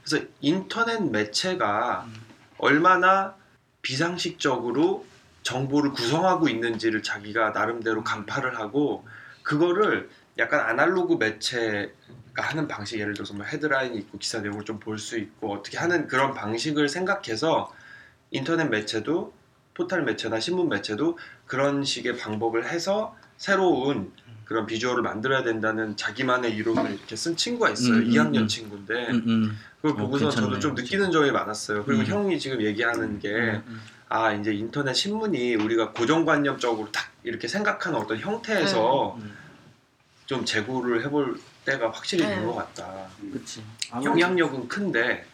그래서 인터넷 매체가 음. 얼마나 비상식적으로 정보를 구성하고 있는지를 자기가 나름대로 간파를 하고 그거를 약간 아날로그 매체가 하는 방식 예를 들어서 뭐 헤드라인이 있고 기사 내용을 좀 볼 수 있고 어떻게 하는 그런 방식을 생각해서 인터넷 매체도 포털 매체나 신문 매체도 그런 식의 방법을 해서 새로운 그런 비주얼을 만들어야 된다는 자기만의 이론을 이렇게 쓴 친구가 있어요. 음, 음, 2학년 음. 친구인데 음, 음. 그걸 어, 보고서 저도 괜찮네. 좀 느끼는 점이 많았어요. 그리고 음. 형이 지금 얘기하는 게 음, 아 이제 인터넷 신문이 우리가 고정관념적으로 딱 이렇게 생각하는 어떤 형태에서 음. 좀 재고를 해볼 때가 확실히 된 네. 것 같다. 그렇지. 영향력은 큰데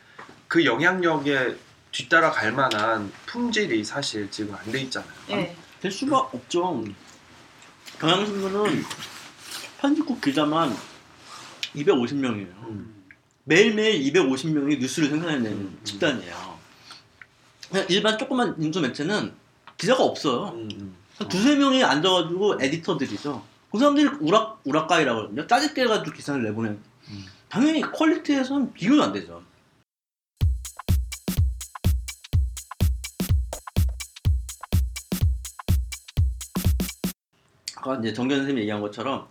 그 영향력에 뒤따라 갈 만한 품질이 사실 지금 안 돼 있잖아요. 네. 될 수가 없죠. 경향신문은 편집국 기자만 250명이에요. 음. 매일매일 250명이 뉴스를 생산해내는 음, 음. 집단이에요. 그냥 일반 조그만 인수 매체는 기자가 없어요. 음, 음. 한 두세 명이 앉아가지고 에디터들이죠. 그 사람들이 우락, 우락가이라고 하거든요. 짜집게 해가지고 기사를 내보내는. 음. 당연히 퀄리티에서는 비교가 안 되죠. 아까 이제 정견 선생님이 얘기한 것처럼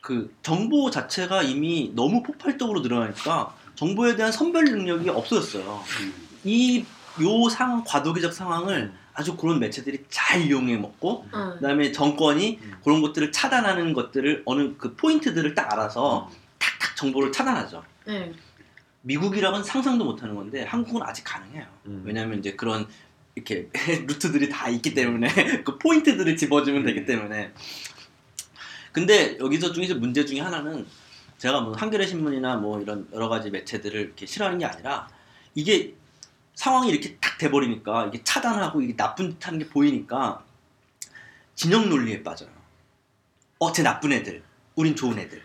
그 정보 자체가 이미 너무 폭발적으로 늘어나니까 정보에 대한 선별 능력이 없어졌어요. 음. 이요 상황 과도기적 상황을 아주 그런 매체들이 잘 이용해 먹고 음. 그다음에 정권이 음. 그런 것들을 차단하는 것들을 어느 그 포인트들을 딱 알아서 탁탁 정보를 차단하죠. 네. 미국이랑은 상상도 못하는 건데 한국은 아직 가능해요. 음. 왜냐하면 이제 그런 이렇게 루트들이 다 있기 때문에 그 포인트들을 집어주면 되기 때문에. 근데 여기서 중에서 문제 중에 하나는 제가 뭐 한겨레 신문이나 뭐 이런 여러 가지 매체들을 이렇게 싫어하는 게 아니라 이게 상황이 이렇게 딱 돼버리니까 이게 차단하고 이게 나쁜 듯 하는 게 보이니까 진영 논리에 빠져요. 어, 쟤 나쁜 애들, 우린 좋은 애들.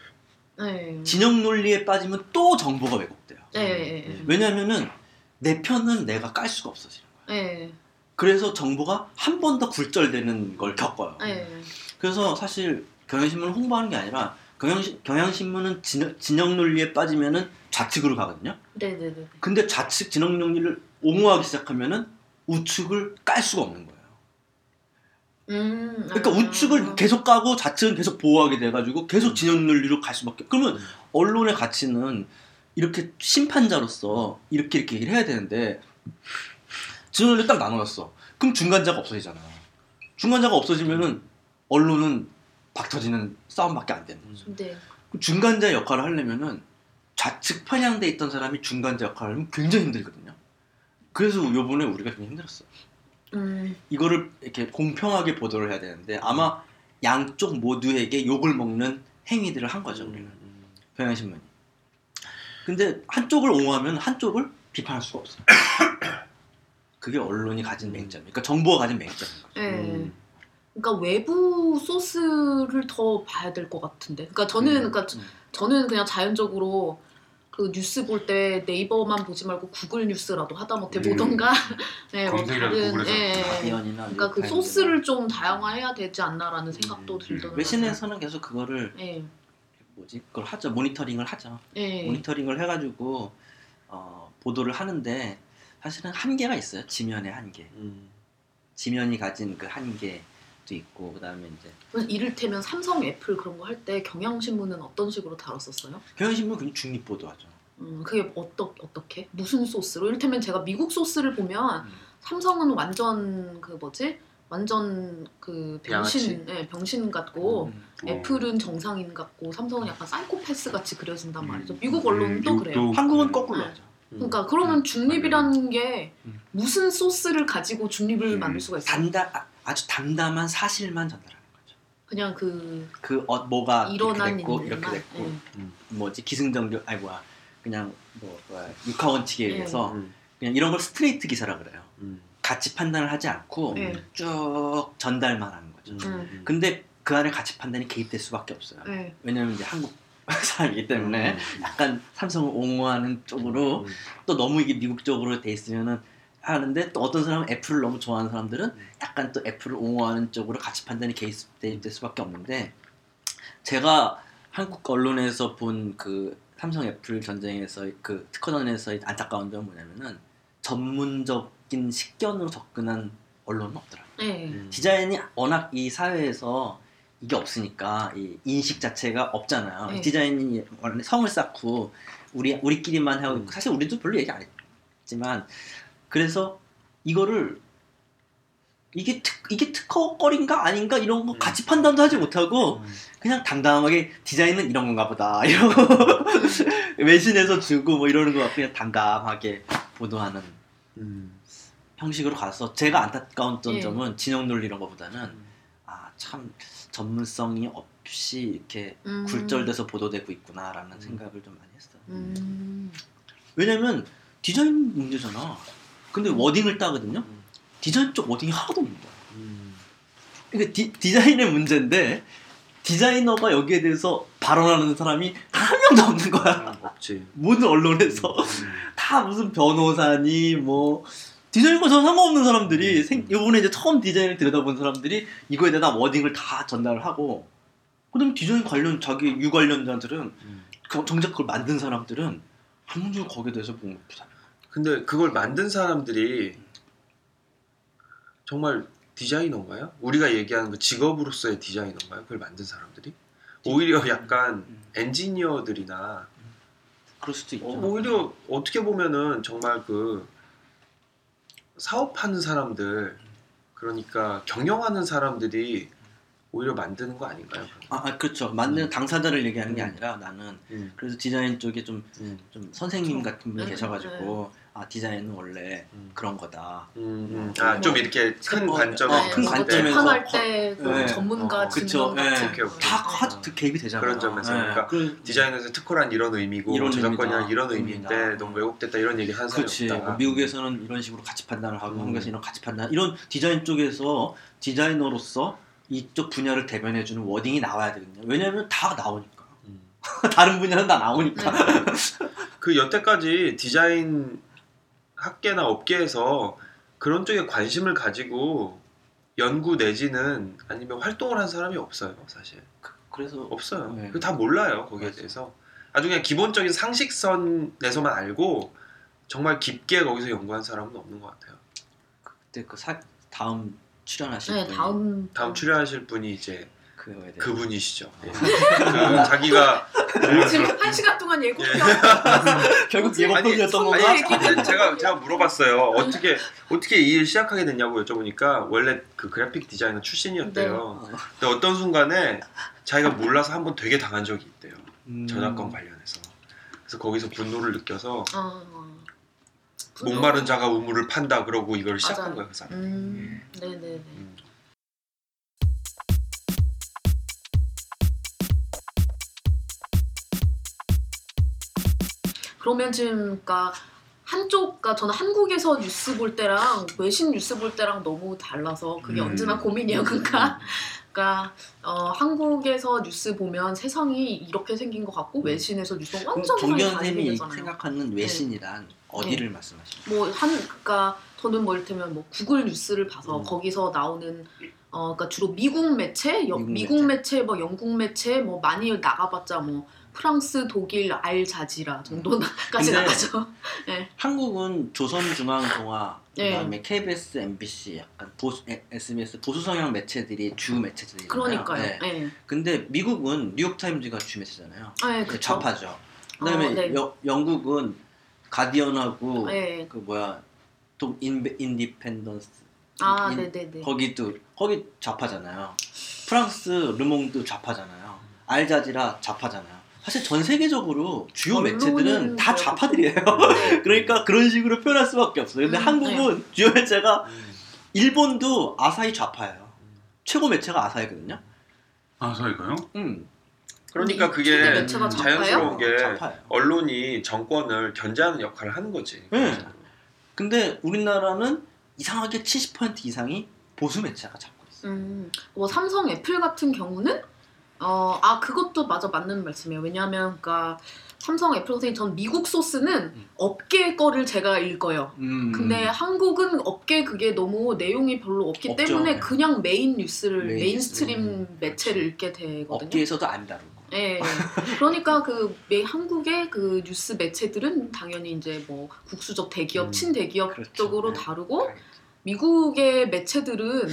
네. 진영 논리에 빠지면 또 정보가 왜곡돼요. 네. 네. 왜냐면은 내 편은 내가 깔 수가 없어지는 거예요. 네. 그래서 정보가 한 번 더 굴절되는 걸 겪어요. 네. 그래서 사실 경향신문을 홍보하는 게 아니라 경향신, 경향신문은 진영, 진영 논리에 빠지면은 좌측으로 가거든요. 네. 네. 네. 근데 좌측 진영 논리를 옹호하기 시작하면은 우측을 깔 수가 없는 거예요. 음. 그러니까 아. 우측을 계속 까고 좌측은 계속 보호하게 돼가지고 계속 진영 논리로 갈 수밖에. 그러면 언론의 가치는 이렇게 심판자로서 이렇게 이렇게 얘기를 해야 되는데 논리 딱 나눠졌어. 그럼 중간자가 없어지잖아. 중간자가 없어지면은 언론은 박 터지는 싸움밖에 안 되는 거죠. 네. 그럼 중간자 역할을 하려면은 좌측 편향돼 있던 사람이 중간자 역할을 하면 굉장히 힘들거든요. 그래서 요번에 우리가 굉장히 힘들었어요. 음. 이거를 이렇게 공평하게 보도를 해야 되는데 아마 양쪽 모두에게 욕을 먹는 행위들을 한 거죠 우리는 음. 경향신문이. 근데 한쪽을 옹호하면 한쪽을 비판할 수가 없어요. 그게 언론이 가진 맹점, 그러니까 정보가 가진 맹점인 거죠. 네. 음. 그러니까 외부 소스를 더 봐야 될 것 같은데. 그러니까 저는 음. 그러니까 저- 저는 그냥 자연적으로 그 뉴스 볼 때 네이버만 보지 말고 구글 뉴스라도 하다못해 음. 보던가 네, 뭐 검색이라도 다른 예, 예. 가디언이나 그러니까 그. 소스를 좀 다양화해야 되지 않나라는 생각도 음, 들더라고요. 외신에서는 계속 그거를 예, 뭐지 그걸 하죠 모니터링을 하죠 예. 모니터링을 해가지고 어, 보도를 하는데 사실은 한계가 있어요 지면의 한계 음. 지면이 가진 그 한계도 있고 그다음에 이제 이를테면 삼성, 애플 그런 거 할 때 경향신문은 어떤 식으로 다뤘었어요? 경향신문 그냥 중립 보도하죠 음, 그게 어떠, 어떻게? 무슨 소스로? 이를테면 제가 미국 소스를 보면 음. 삼성은 완전 그 뭐지? 완전 그 병신, 예, 병신 같고 음. 애플은 정상인 같고 삼성은 약간 사이코패스 같이 그려진단 음. 말이죠. 미국 언론은 또 미국도 그래요. 한국은 그- 거꾸로 네. 하죠 그러니까 그러면 중립이라는 게 음. 무슨 소스를 가지고 중립을 음. 만들 수가 있어요? 단다 아, 아주 담담한 사실만 전달하는 거죠 그냥 그 그 어, 뭐가 일어난 이렇게 됐고 일들만. 이렇게 됐고 예. 뭐지 기승전결 아니 뭐야 그냥 뭐 뭐야 육하 원칙에 예. 의해서 음. 그냥 이런 걸 스트레이트 기사라 그래요 음. 가치 판단을 하지 않고 예. 쭉 전달만 하는 거죠 음. 근데 그 안에 가치 판단이 개입될 수밖에 없어요 예. 왜냐면 이제 한국 사람이기 때문에 약간 삼성을 옹호하는 쪽으로 음. 또 너무 이게 미국적으로 돼 있으면은 하는데 또 어떤 사람은 애플을 너무 좋아하는 사람들은 음. 약간 또 애플을 옹호하는 쪽으로 가치 판단이 개입될 수밖에 없는데 제가 한국 언론에서 본 그 삼성 애플 전쟁에서 그 특허전에서의 안타까운 점은 뭐냐면은 전문적인 식견으로 접근한 언론은 없더라고요. 예. 음. 디자인이 워낙 이 사회에서 이게 없으니까 이 인식 자체가 없잖아요. 네. 디자인이 원래 성을 쌓고 우리 우리끼리만 하고 음. 사실 우리도 별로 얘기 안 했지만 그래서 이거를 이게 특 이게 특허거리인가 아닌가 이런 거 음. 가치 판단도 하지 못하고 음. 그냥 당당하게 디자인은 이런 건가 보다 이러고 외신에서 주고 뭐 이러는 거 그냥 당당하게 보도하는 음. 형식으로 가서 제가 안타까운 예. 점은 진영 논리 이런 거보다는 음. 아참 전문성이 없이 이렇게 음. 굴절돼서 보도되고 있구나라는 음. 생각을 좀 많이 했어요. 음. 왜냐면 디자인 문제잖아. 근데 wording을 따거든요. 음. 디자인 쪽 wording이 하나도 없는 거야. 음. 그러니까 디, 디자인의 문제인데 디자이너가 여기에 대해서 발언하는 사람이 한 명도 없는 거야. 음, 없지. 모든 언론에서 음. 다 무슨 변호사니 뭐 디자인과 전 상관없는 사람들이 생, 이번에 이제 처음 디자인을 들여다본 사람들이 이거에 대한 wording을 다 전달을 하고 그다음에 디자인 관련 자기 유 관련자들은 음. 그 정작 그걸 만든 사람들은 한 문제 거기에 대해서 뭐 못하는 근데 그걸 만든 사람들이 정말 디자이너인가요? 우리가 얘기하는 그 직업으로서의 디자이너인가요? 그걸 만든 사람들이? 오히려 약간 음. 엔지니어들이나 그럴 수도 있죠. 어, 오히려 어떻게 보면은 정말 그 사업하는 사람들 그러니까 경영하는 사람들이 오히려 만드는 거 아닌가요? 아, 아, 그렇죠. 만드는 음. 당사자를 얘기하는 게 음. 아니라 나는 음, 그래서 디자인 쪽에 좀, 음, 좀 선생님. 같은 분이 네, 계셔가지고 아 디자인은 원래 음. 그런 거다. 음, 음. 아, 좀 이렇게 큰 어, 관점에 어, 큰뭐 관점에서 재판할 때 그 네. 전문가 어, 그쵸. 네. 오케이. 오케이. 다 네. 하, 개입이 되잖아요. 그런 점에서 그러니까 그, 디자인에서 특허란 이런 의미고 이런 저작권이란. 이런 의미인데 의미다. 너무 왜곡됐다 이런 얘기 하는 사람이. 없다. 뭐 미국에서는 이런 식으로 가치 판단을 하고 음. 한국에서 이런 가치 판단 이런 디자인 쪽에서 디자이너로서 이쪽 분야를 대변해주는 워딩이 나와야 되거든요. 왜냐하면 다 나오니까 음. 다른 분야는 다 나오니까. 네. 그 여태까지 디자인 학계나 업계에서 그런 쪽에 관심을 가지고 연구 내지는 아니면 활동을 한 사람이 없어요 사실 그 래서 없어요 네. 그다 몰라요 거기에 맞아요. 대해서 아주 그냥 기본적인 상식선에서만 알고 정말 깊게 거기서 연구한 사람은 없는 것 같아요 그때 그 사, 다음 출연하실 네, 분 다음 다음 출연하실 분이 이제 그거에 대해 그분이시죠 예. 그 자기가 지금 한 시간 동안 예고편 결국 뭐지? 예고편이었던 아니, 건가? 얘기- 근데 제가 제가 물어봤어요. 어떻게 어떻게 이 일 시작하게 됐냐고 여쭤보니까 원래 그 그래픽 디자이너 출신이었대요. 어. 근데 어떤 순간에 자기가 몰라서 한 번 되게 당한 적이 있대요. 음. 저작권 관련해서. 그래서 거기서 분노를 느껴서 어, 어. 목마른 자가 우물을 판다 그러고 이걸 시작한. 거예요, 그 사람. 음, 네네 네. 음. 그러면 지금 그러니까 한쪽, 그러니까 저는 한국에서 뉴스 볼 때랑 외신 뉴스 볼 때랑 너무 달라서 그게 음. 언제나 고민이에요. 그러니까 그러니까 어, 한국에서 뉴스 보면 세상이 이렇게 생긴 것 같고 외신에서 뉴스 는 완전 세상이 정기현 다르게 쌤이 되잖아요. 생각하는 외신이란 어디를 말씀하시나요? 뭐한 그러니까 저는 뭐 이를테면 뭐 구글 뉴스를 봐서 음. 거기서 나오는 어 그러니까 주로 미국 매체, 여- 미국 미국, 매체. 뭐 영국 매체 뭐 많이 나가봤자 뭐 프랑스, 독일, 알자지라 정도까지 근데 나가죠. 한국은 조선중앙동아 네. 그다음에 KBS, MBC 약간 보수, 에- SBS 보수 성향 매체들이 주 매체들이잖아요. 그러니까요. 네. 네. 근데 미국은 뉴욕 타임즈가 주 매체잖아요. 네, 그쵸. 좌파죠. 그다음에 어, 네. 여- 영국은 가디언하고 네. 그 뭐야 또 인베, 인디펜던스 아, 인- 네네네. 거기도 거기 좌파잖아요. 프랑스 르몽드 좌파잖아요. 알자지라 좌파잖아요. 사실 전 세계적으로 주요 언론은 매체들은 다. 좌파들이에요. 네. 그러니까 그런 식으로 표현할 수밖에 없어요. 근데 음, 한국은 주요 매체가 음. 일본도 아사히 좌파예요. 최고 매체가 아사히거든요. 아 저희가요? 음, 그러니까 그게 매체가 자연스러운 게 좌파예요. 언론이 정권을 견제하는 역할을 하는 거지. 네. 근데 우리나라는 이상하게 70% 이상이 보수 매체가 잡고 있어요. 음, 뭐 삼성, 애플 같은 경우는 어, 아 그것도 맞아 맞는 말씀이에요. 왜냐하면 그러니까 삼성, 애플 선생님 전 미국 소스는 음. 업계 거를 제가 읽어요. 음, 근데 한국은 업계 그게 너무 내용이 별로 없기 없죠. 때문에 그냥 메인 뉴스를 main main, stream 음, 매체를 읽게 되거든요. 업계에서도 안 다루고. 예. 그러니까 그 매- 한국의 그 뉴스 매체들은 당연히 이제 뭐 국수적 대기업, 음, 친대기업 그렇죠. 쪽으로 네. 다루고 미국의 매체들은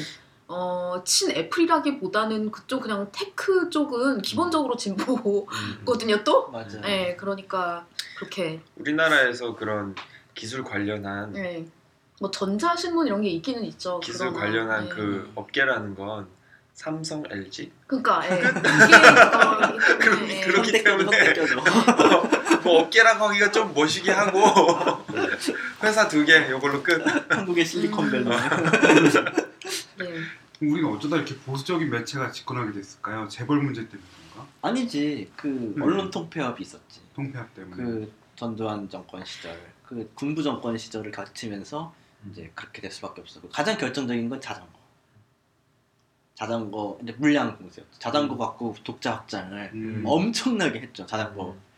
어, 친 애플이라기보다는 그쪽 그냥 tech 쪽은 기본적으로 진보거든요 음. 또. 맞아요. 네, 그러니까 그렇게 우리나라에서 그런 기술 관련한 네. 뭐 전자신문 이런 게 있기는 있죠. 기술 그러나, 관련한 네. 그 업계라는 건 삼성, LG 그러니까 예. 이게 어, 그럼- 때문에 예. 그렇기 때문에. 뭐 업계라고 하기가 좀 뭐시기하고 회사 두 개 이걸로 끝. 한국의 실리콘밸리. 네. 우리가 어쩌다 이렇게 보수적인 매체가 집권하게 됐을까요? 재벌 문제 때문인가? 아니지 그 네. 언론 통폐합이 있었지. 통폐합 때문에. 그 전두환 정권 시절, 그 군부 정권 시절을 거치면서 이제 그렇게 될 수밖에 없었고 가장 결정적인 건 자전거. 자전거 이제 물량 공세였죠. 자전거 갖고 독자 확장을 음. 엄청나게 했죠. 자전거 그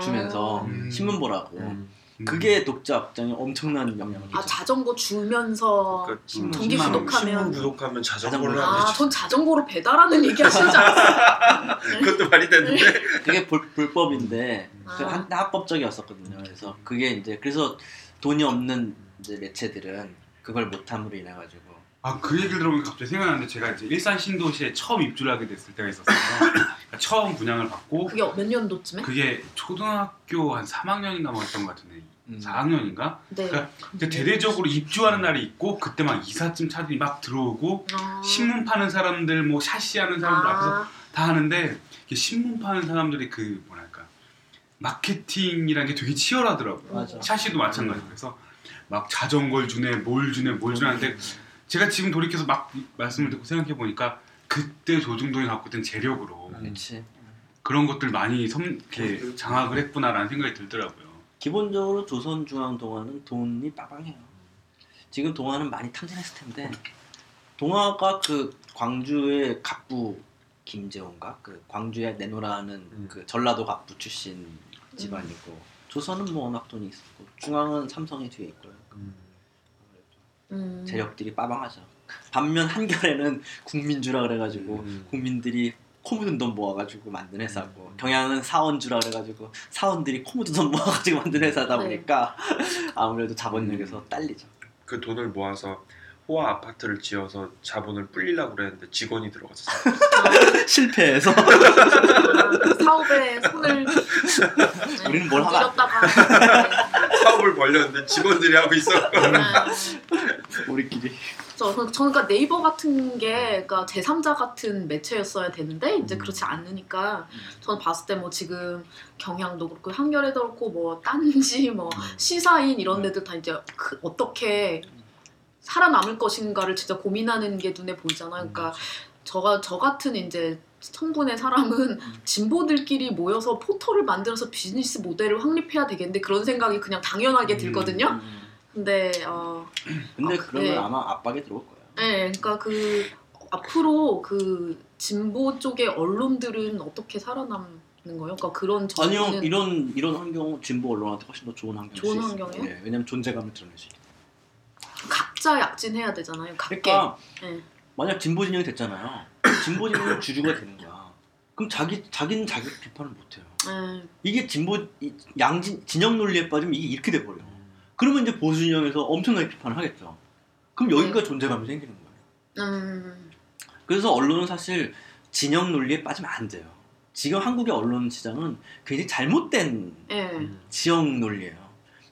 주면서 음. 신문 보라고. 음. 음. 그게 독자 확장에 엄청난 영향을 아 미쳤죠. 자전거 주면서 그 신문 전기 10만 원. 구독하면 신문 구독하면 자전거를 자전거를 하면 아, 전 자전거로 배달하는 얘기 하시는 줄 알았어요. 그것도 말이 되는데 그게 불, 불법인데 아. 그 한, 합법적이었었거든요. 그래서 그게 이제 그래서 돈이 없는 이제 매체들은 그걸 못함으로 인해 가지고 아 그 얘기를 들어보니까 갑자기 생각나는데 제가 이제 일산 신도시에 처음 입주를 하게 됐을 때가 있었어요. 그러니까 처음 분양을 받고 그게 몇 년도쯤에? 그게 초등학교 한 3학년인가 뭐 했던 것 같은데 음. 4학년인가? 네. 그러니까 근데 대대적으로 입주하는 날이 있고 그때 막 이삿짐 차들이 막 들어오고 아. 신문 파는 사람들 뭐 샤시 하는 사람들 앞에서 아, 다 하는데 이게 신문 파는 사람들이 그 뭐랄까 마케팅이라는 게 되게 치열하더라고요. 맞아. 샤시도 마찬가지고 그래서 막 자전거를 주네 뭘 주네 뭘 주네 하는데 제가 지금 돌이켜서 막 이- 말씀을 듣고 생각해 보니까 그때 조중동이 갖고 있던 재력으로 음. 그렇지. 그런 것들 많이 섬, 이렇게 장악을 했구나라는 생각이 들더라고요. 기본적으로 조선중앙동화는 돈이 빠방해요. 지금 동화는 많이 탐진했을 텐데 동화가 그 광주의 갑부 김재원가 그 광주에 내노라는 음. 그 전라도 갑부 출신 집안이고 조선은 뭐 워낙 돈이 있었고 중앙은 삼성이 뒤에 있고요. 음. 재력들이 빠방하죠. 반면 한결에는 국민주라 그래가지고 음. 국민들이 코 묻은 돈 모아가지고 만든 회사고 음. 경향은 사원주라 그래가지고 사원들이 코 묻은 돈 모아가지고 만든 회사다 네. 보니까 아무래도 자본력에서 딸리죠. 그 돈을 모아서 호화 아파트를 지어서 자본을 불리려고 그랬는데 직원이 들어가서 실패해서 아, 사업에 손을 네, 우리는 뭘. 건드렸다가 사업을 벌렸는데 직원들이 하고 있었고 네. 우리끼리 저, 저는 그러니까 네이버 같은 게 그러니까 제3자 같은 매체였어야 되는데 이제 음. 그렇지 않으니까 저는 봤을 때 뭐 지금 경향도 그렇고 한겨레도 그렇고 뭐 딴지 뭐 시사인 이런 데들 다 이제 그 어떻게 살아남을 것인가를 진짜 고민하는 게 눈에 보이잖아요. 그러니까 저가 저 같은 이제 성분의 사람은 진보들끼리 모여서 포털을 만들어서 비즈니스 모델을 확립해야 되겠는데 그런 생각이 그냥 당연하게 음. 들거든요. 근데 어, 근데 아, 그러면 네. 아마 압박에 들어올 거예요. 네, 그러니까 그 앞으로 그 진보 쪽의 언론들은 어떻게 살아남는 거예요? 그러니까 그런 아니요 정보는 이런 이런 환경 진보 언론한테 훨씬 더 좋은 환경이 좋은 있을 수 있어요. 환경이요? 네, 왜냐면 존재감을 드러낼 수 때문에. 각자 약진해야 되잖아요. 각계. 그러니까 네. 만약 진보 진영이 됐잖아요. 진보 진영이 주주가 되는 거야. 그럼 자기 자기는 자기 비판을 못 해요. 네. 이게 진보 이- 양진 진영 논리에 빠지면 이게 이렇게 돼 버려. 요 그러면 이제 보수 진영에서 엄청나게 비판을 하겠죠. 그럼 여기가 존재감이 생기는 거예요. 음, 그래서 언론은 사실 진영 논리에 빠지면 안 돼요. 지금 한국의 언론 시장은 굉장히 잘못된 예. 지역 논리예요.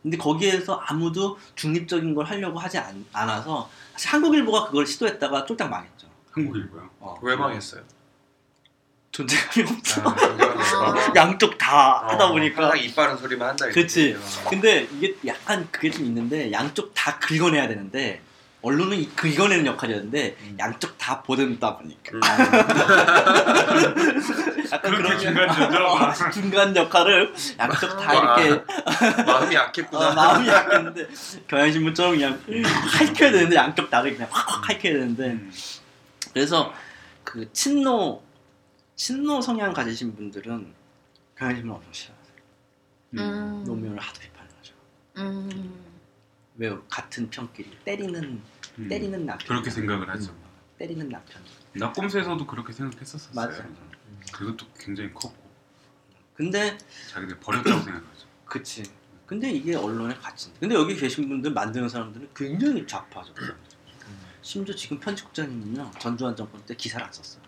근데 거기에서 아무도 중립적인 걸 하려고 하지 않, 않아서 사실 한국일보가 그걸 시도했다가 쫄딱 망했죠. 한국일보요. 어. 왜 망했어요? 존재감이 없어. 아, 아. 양쪽 다 하다 어, 보니까. 항상 입 바른 소리만 한다. 그치. 이거죠. 근데 이게 약간 그게 좀 있는데 양쪽 다 긁어내야 되는데 언론은 이 긁어내는 역할이었는데 음. 양쪽 다 보듬다 보니까 음. 약간 그런 중간지죠. 어, 중간 역할을 양쪽 다 와. 이렇게 마음이 약했구나. 어, 마음이 약했는데 경향신문처럼 그냥 할켜야 되는데 양쪽 다를 그냥 확확 할켜야 되는데 음. 그래서 그 친노 친노 성향 가지신 분들은 경향신문 엄청 싫어하세요. 음. 노무현을 하도 비판하죠. 음. 왜 같은 편끼리 때리는 음. 때리는 남편 그렇게 생각을 하죠. 음, 때리는 남편. 나 꼼수에서도 그렇게 생각했었어요. 맞아요. 그것도 굉장히 컸고 근데 자기들 버렸다고 생각하죠. 그치. 근데 이게 언론의 가치인데. 근데 여기 계신 분들 만드는 사람들은 굉장히 좌파죠. 심지어 지금 편집국장님은요 전두환 정권 때 기사를 안 썼어요.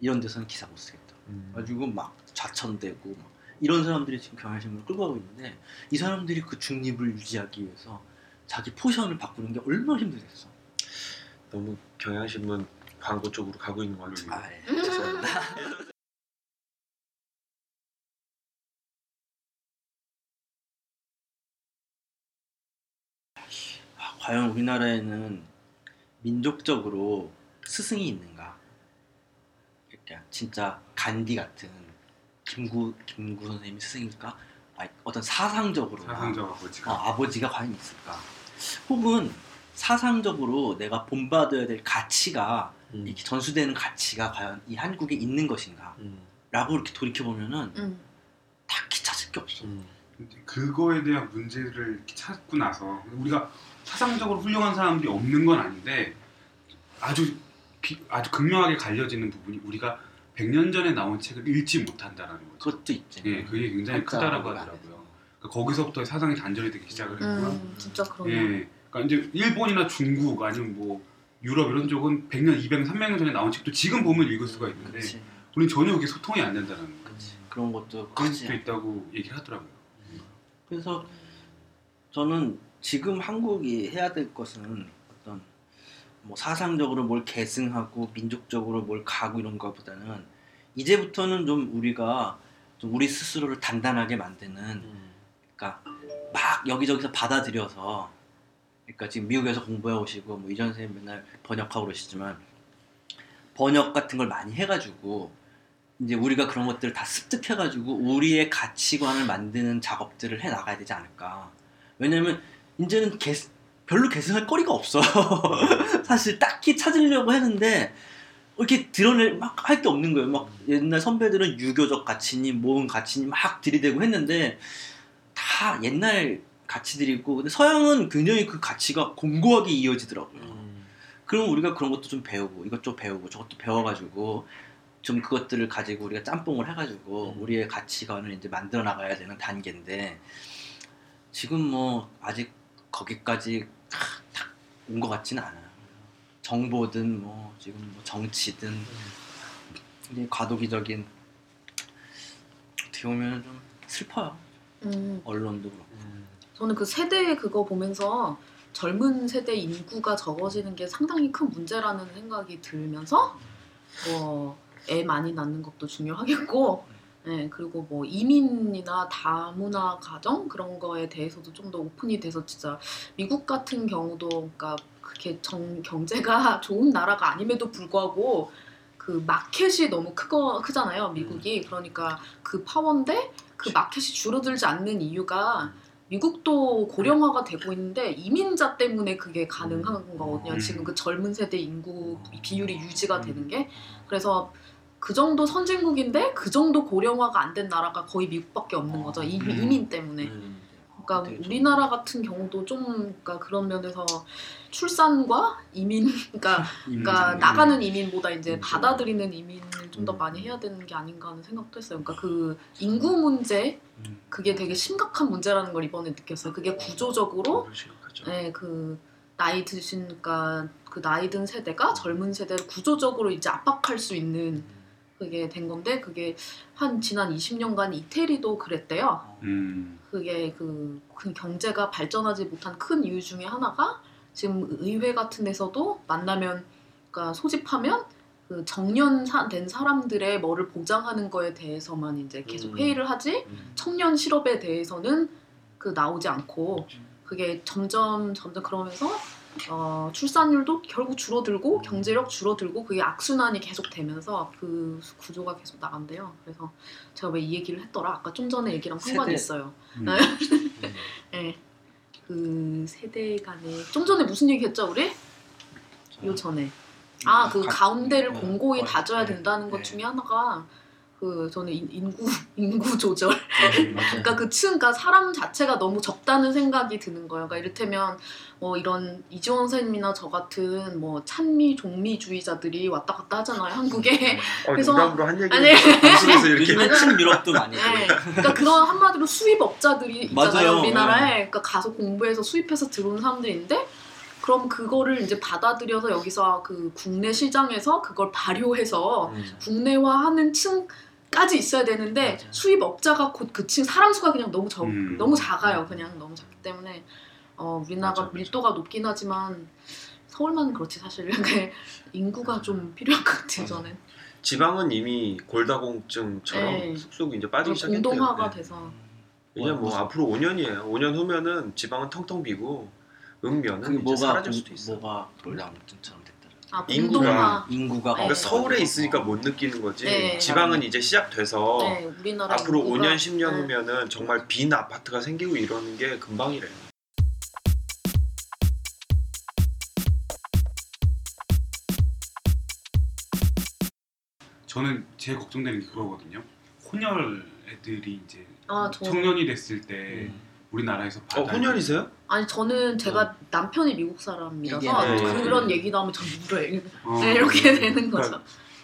이런 데서는 기사 못 쓰겠다. 음. 가지고 막 좌천되고 막 이런 사람들이 지금 경향신문을 끌고 가고 있는데 이 사람들이 그 중립을 유지하기 위해서 자기 포션을 바꾸는 게 얼마나 힘들겠어. 너무 경향신문 광고 쪽으로 가고 있는 것 같은데. 아, 예. 죄송합니다. 아, 과연 우리나라에는 민족적으로 스승이 있는가? 진짜 간디 같은 김구 김구 선생님이 스승일까? 아니, 어떤 사상적으로 사상적 아버지가 어, 아버지가 과연 있을까? 혹은 사상적으로 내가 본받아야 될 가치가 음. 이렇게 전수되는 가치가 과연 이 한국에 있는 것인가? 음. 라고 이렇게 돌이켜 보면은 음. 딱히 찾을 게 없어. 음. 그거에 대한 문제를 찾고 나서 우리가 사상적으로 훌륭한 사람들이 없는 건 아닌데 아주 비- 아주 극명하게 갈려지는 부분이 우리가 100년 전에 나온 책을 읽지 못한다라는 거죠. 그것도 있지. 예, 그게 굉장히 크다라고 하더라고요. 그러니까 거기서부터 사상이 단절이 되기 시작을 했고요. 음. 진짜 그러네요. 예, 그러니까 이제 일본이나 중국 아니면 뭐 유럽 이런 쪽은 100년, 200년, 300년 전에 나온 책도 지금 보면 읽을 수가 있는데. 우리는 전혀 그게 소통이 안 된다는. 그렇지. 그런 것도 크지. 수도 있다고 얘기를 하더라고요. 그래서 저는 지금 한국이 해야 될 것은 어떤 뭐 사상적으로 뭘 계승하고 민족적으로 뭘 가고 이런 것보다는 이제부터는 좀 우리가 좀 우리 스스로를 단단하게 만드는 음. 그러니까 막 여기저기서 받아들여서 그러니까 지금 미국에서 공부해 오시고 뭐 이전 선생님 맨날 번역하고 그러시지만 번역 같은 걸 많이 해가지고 이제 우리가 그런 것들을 다 습득해가지고 우리의 가치관을 만드는 작업들을 해 나가야 되지 않을까. 왜냐면 이제는 개, 별로 계승할 거리가 없어. 사실 딱히 찾으려고 했는데 이렇게 드러낼 막 할 게 없는 거예요. 막 옛날 선배들은 유교적 가치니 모은 가치니 막 들이대고 했는데 다 옛날 가치들이고 근데 서양은 굉장히 그 가치가 공고하게 이어지더라고요. 음. 그럼 우리가 그런 것도 좀 배우고 이것 좀 배우고 저것도 배워가지고 좀 그것들을 가지고 우리가 짬뽕을 해가지고 음. 우리의 가치관을 이제 만들어 나가야 되는 단계인데 지금 뭐 아직 거기까지 온 것 같지는 않아요. 정보든 뭐 지금 뭐 정치든 이제 과도기적인 어떻게 보면 좀 슬퍼요. 음. 언론도 그렇고. 음. 저는 그 세대 그거 보면서 젊은 세대 인구가 적어지는 게 상당히 큰 문제라는 생각이 들면서 뭐 애 많이 낳는 것도 중요하겠고 네, 그리고 뭐 이민이나 다문화 가정 그런 거에 대해서도 좀 더 오픈이 돼서 진짜 미국 같은 경우도 그러니까 그렇게 정, 경제가 좋은 나라가 아님에도 불구하고 그 마켓이 너무 크거 크잖아요 미국이. 그러니까 그 파워인데 그 마켓이 줄어들지 않는 이유가 미국도 고령화가 되고 있는데 이민자 때문에 그게 가능한 거거든요. 음. 지금 그 젊은 세대 인구 비율이 유지가 되는 게. 그래서 그 정도 선진국인데 그 정도 고령화가 안 된 나라가 거의 미국밖에 없는 거죠. 이, 음. 이민 때문에. 음. 그러니까 우리나라 같은 경우도 좀 그러니까 그런 면에서 출산과 이민 그러니까 그러니까 음. 나가는 이민보다 이제 음. 받아들이는 이민을 좀더 음. 많이 해야 되는 게 아닌가 하는 생각도 했어요. 그러니까 그 인구 문제 음. 그게 되게 심각한 문제라는 걸 이번에 느꼈어요. 그게 구조적으로 그런 생각하죠. 네, 그 나이 드신 그러니까 그 나이 든 세대가 젊은 세대를 구조적으로 이제 압박할 수 있는 그게 된 건데 그게 한 지난 20년간 이태리도 그랬대요. 음. 그게 그, 그 경제가 발전하지 못한 큰 이유 중에 하나가 지금 의회 같은 데서도 만나면 그러니까 소집하면 그 정년 사- 된 사람들의 뭐를 보장하는 거에 대해서만 이제 계속 음. 회의를 하지 음. 청년 실업에 대해서는 그 나오지 않고 그게 점점 점점 그러면서 어, 출산율도 결국 줄어들고 경제력 줄어들고 그게 악순환이 계속 되면서 그 구조가 계속 나간대요. 그래서 제가 왜 이 얘기를 했더라? 아까 좀 전에 얘기랑 상관이 세대. 있어요. 음. 네. 그 세대 간에 좀 전에 무슨 얘기 했죠 우리? 요 전에 아 그 가- 가운데를 네. 공고히 어, 다져야 네. 된다는 것 네. 중에 하나가 그 저는 인- 인구 인구 조절 음, 맞아요. 그러니까 그 층, 그러니까 사람 자체가 너무 적다는 생각이 드는 거예요. 그러니까 이를테면 뭐 이런 이지원 선생님이나 저 같은 뭐 찬미 종미주의자들이 왔다 갔다 하잖아요 한국에. 어, 그래서- 농담으로 한 얘기 아니. 방송에서 이렇게 요즘은 층 유럽도 많이 네. 그러니까 그런 한마디로 수입업자들이 있잖아요 맞아요. 우리나라에. 네. 그러니까 가서 공부해서 수입해서 들어온 사람들인데 그럼 그거를 이제 받아들여서 여기서 그 국내 시장에서 그걸 발효해서 음. 국내화하는 층까지 있어야 되는데 맞아요. 수입업자가 곧 그 층 사람 수가 그냥 너무 적 음. 너무 작아요 그냥 너무 작기 때문에 어 우리나라 맞아, 맞아. 밀도가 높긴 하지만 서울만 그렇지 사실 그러니까 인구가 좀 필요한 것 같아요 맞아. 저는 지방은 이미 골다공증처럼 네. 쑥쑥 이제 빠지기 시작했대요. 공동화가 네. 돼서 이제 뭐 앞으로 5년이에요. 5년 후면은 지방은 텅텅 비고 음면은 그게 이제 뭐가 사라질 수도 있어. 뭐가 골다공증처럼 됐더라. 아 인구가- 인구가 네. 그러니까 서울에 있으니까 못 느끼는 거지. 네. 지방은 이제 시작돼서 네 우리나라 앞으로 인구가- 5년 10년 네. 후면은 정말 빈 아파트가 생기고 이러는 게 금방이래요. 저는 제일 걱정되는 게 그거거든요. 혼혈 애들이 이제 아, 저- 청년이 됐을 때 음. 우리나라에서 어 받아야 혼혈이세요? 아니 저는 제가 남편이 미국 사람이라서 이게- 네. 그런 얘기 나오면 전 울어요. 어, 네, 이렇게 되는 거죠.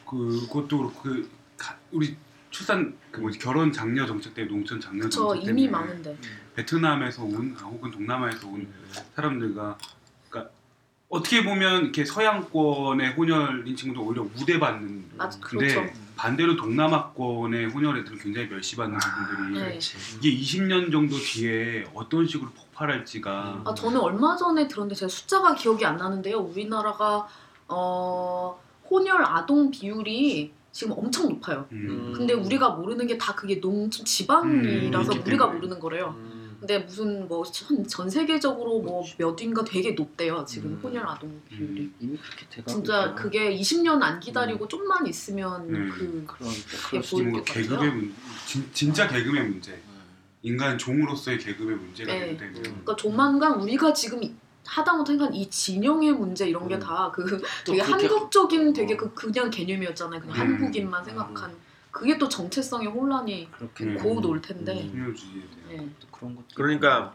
그러니까 그것도 그렇고 그 가- 우리 출산 그 뭐지 결혼 장려 정책 때문에 농촌 장려 저 정책 이미 때문에 많은데. 베트남에서 온 아, 혹은 동남아에서 온 사람들과 그러니까 어떻게 보면 이렇게 서양권의 혼혈인 친구도 오히려 우대받는 아, 근데 그렇죠. 반대로 동남아권의 혼혈 애들은 굉장히 멸시받는 부분들이 네. 그렇지. 이게 20년 정도 뒤에 어떤 식으로 폭발할지가 아, 저는 얼마 전에 들었는데 제가 숫자가 기억이 안 나는데요. 우리나라가 어, 혼혈 아동 비율이 지금 엄청 높아요. 음, 근데 우리가 모르는 게 다 그게 농촌 지방이라서 음, 우리가. 모르는 거래요. 음. 근데 무슨 뭐전 세계적으로 뭐몇 위인가 되게 높대요. 지금 음. 혼혈 아동 비율이. 음, 이미 그렇게 돼가고 진짜. 그게 20년 안 기다리고 좀만 있으면 음. 그 그런 뭐것 같아요. 계급의 문, 진, 진짜 계급의 문제 있고. 인간 종으로서의 계급의 문제가 네. 되기 때문에 그러니까 조만간 우리가 지금 이- 하다못해 한이 진영의 문제 이런 게 음. 다그또 되게 한국적인 되게 그 그냥 개념이었잖아요. 그냥 음. 한국인만 생각한 그게 또 정체성의 혼란이 그렇게 음. 고우 올 텐데. 음. 신효주의에 대한 네. 또 그런 것도 그러니까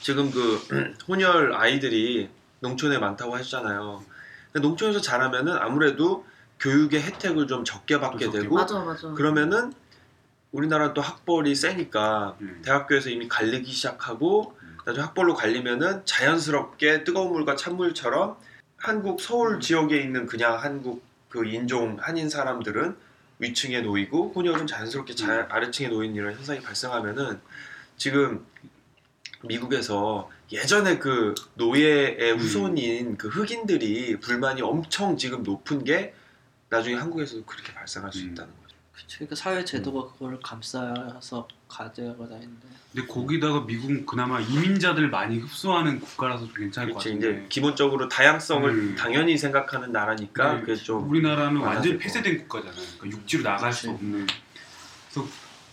지금 그 혼혈 아이들이 농촌에 많다고 하시잖아요. 근데 농촌에서 자라면은 아무래도 교육의 혜택을 좀 적게 받게 적게 되고 맞아 맞아. 그러면은 우리나라 또 학벌이 세니까 음. 대학교에서 이미 갈리기 시작하고 음. 나중에 학벌로 갈리면은 자연스럽게 뜨거운 물과 찬물처럼 한국 서울 음. 지역에 있는 그냥 한국 그 인종 한인 사람들은 위층에 놓이고 혼혈은 자연스럽게 자, 음. 아래층에 놓이는 이런 현상이 발생하면은 지금 미국에서 예전에 그 노예의 음. 후손인 그 흑인들이 불만이 엄청 지금 높은 게 나중에 한국에서도 그렇게 발생할 수 음. 있다는 거죠. 그치, 그러니까 사회 제도가 그걸 감싸서 가져가다 있는데 근데 거기다가 미국은 그나마 이민자들 많이 흡수하는 국가라서 좀 괜찮을 것 그렇지 같은데 이제 기본적으로 다양성을 음. 당연히 생각하는 나라니까 네, 그게 좀 우리나라는. 완전히 폐쇄된 국가잖아요. 그러니까 육지로 나갈 수 그치. 없는. 그래서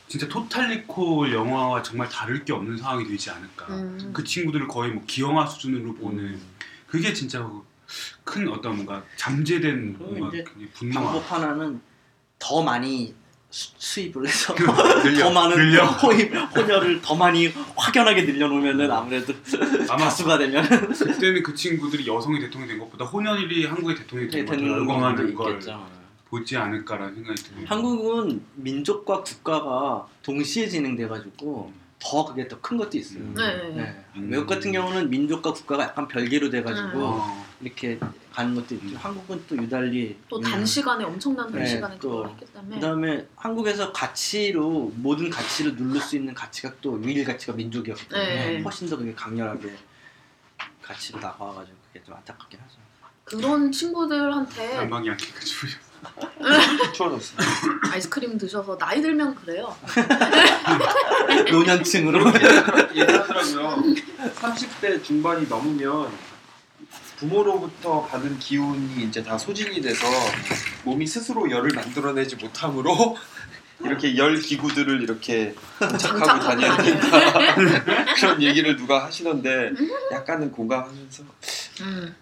진짜 토탈리콜 영화와 정말 다를 게 없는 상황이 되지 않을까. 음. 그 친구들을 거의 뭐 기영화 수준으로 보는 그게 진짜 큰 어떤 뭔가 잠재된 뭔가 분노와 방법 하나는 더 많이 수, 수입을 해서 늘려. 더 많은 늘려. 호입, 혼혈을 더 많이 확연하게 늘려놓으면은 아무래도 아마 가수가 되면 그때는 그 친구들이 여성이 대통령이 된 것보다 혼혈이 한국의 대통령이 된 것을 되는 열광하는 경우도 걸 있겠죠. 보지 않을까라는 생각이 듭니다. 한국은 민족과 국가가 동시에 진행돼가지고 더 그게 더 큰 것도 있어요. 음. 네. 네. 음. 외국 같은 경우는 민족과 국가가 약간 별개로 돼가지고 어, 이렇게 가는 것도 있고 음. 한국은 또 유달리 또 음. 단시간에 엄청난 네, 단시간에 또 그걸 했기 때문에 그다음에 한국에서 가치로 모든 가치를 누를 수 있는 가치가 또 유일 가치가 민족이었기 때문에 네. 훨씬 더 그게 강렬하게 가치로 다가와가지고 그게 좀 안타깝긴 하죠. 그런 친구들한테 난방이 안 켜가지고 추워졌어. 아이스크림 드셔서 나이 들면 그래요. 노년층으로 얘기하더라고요. 30대 중반이 넘으면 부모로부터 받은 기운이 이제 다 소진이 돼서 몸이 스스로 열을 만들어내지 못하므로 이렇게 열 기구들을 이렇게 장착하고 다녀야 된다 그런 얘기를 누가 하시던데 약간은 공감하면서 음.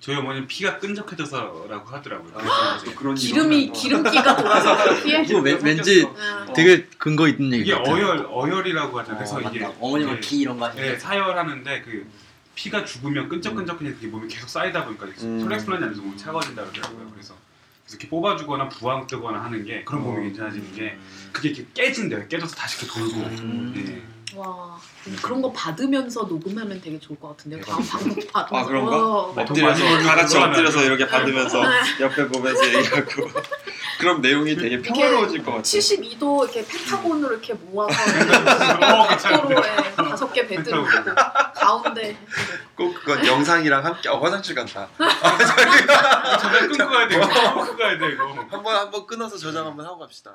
저희 어머니는 피가 끈적해져서라고 하더라고요. 아, 또 그런 기름이 기름기가 돌아서 피해. 이거 왠- 왠지 음. 되게 근거 있는 이게 얘기 같아요. 어열 어열이라고 하잖아요. 그래서 어, 이게 이게 기 이런 거 하시죠. 네, 사열하는데 그 피가 죽으면 끈적끈적해서 그게 몸에 계속 쌓이다 보니까 음. 혈액순환이 안 돼서 몸이 차가워진다 그러더라고요. 그래서 그래서 이렇게 뽑아주거나 부항 뜨거나 하는 게 그런 몸이 괜찮아지는 게 그게 이렇게 깨진대요. 깨져서 다시 이렇게 돌고. 음. 네. 와 그런 거 받으면서 녹음하면 되게 좋을 것 같은데요. 다음 방송 받으면서. 아, 그런가? 어. 엎드려서 다 같이 엎드려서 이렇게 받으면서 옆에 보면서 얘기하고 그럼 내용이 되게 평화로워질 것 같아요. 72도 이렇게 펜타곤으로 이렇게 모아서 어. 각도로 다섯 개 베드로 놓고 가운데 꼭 그건 영상이랑 함께 어 화장실 간다. 저장 끊고 가야 돼. 이거 끊고 가야 돼 이거. 한번 한번 끊어서 저장 한번 하고 갑시다.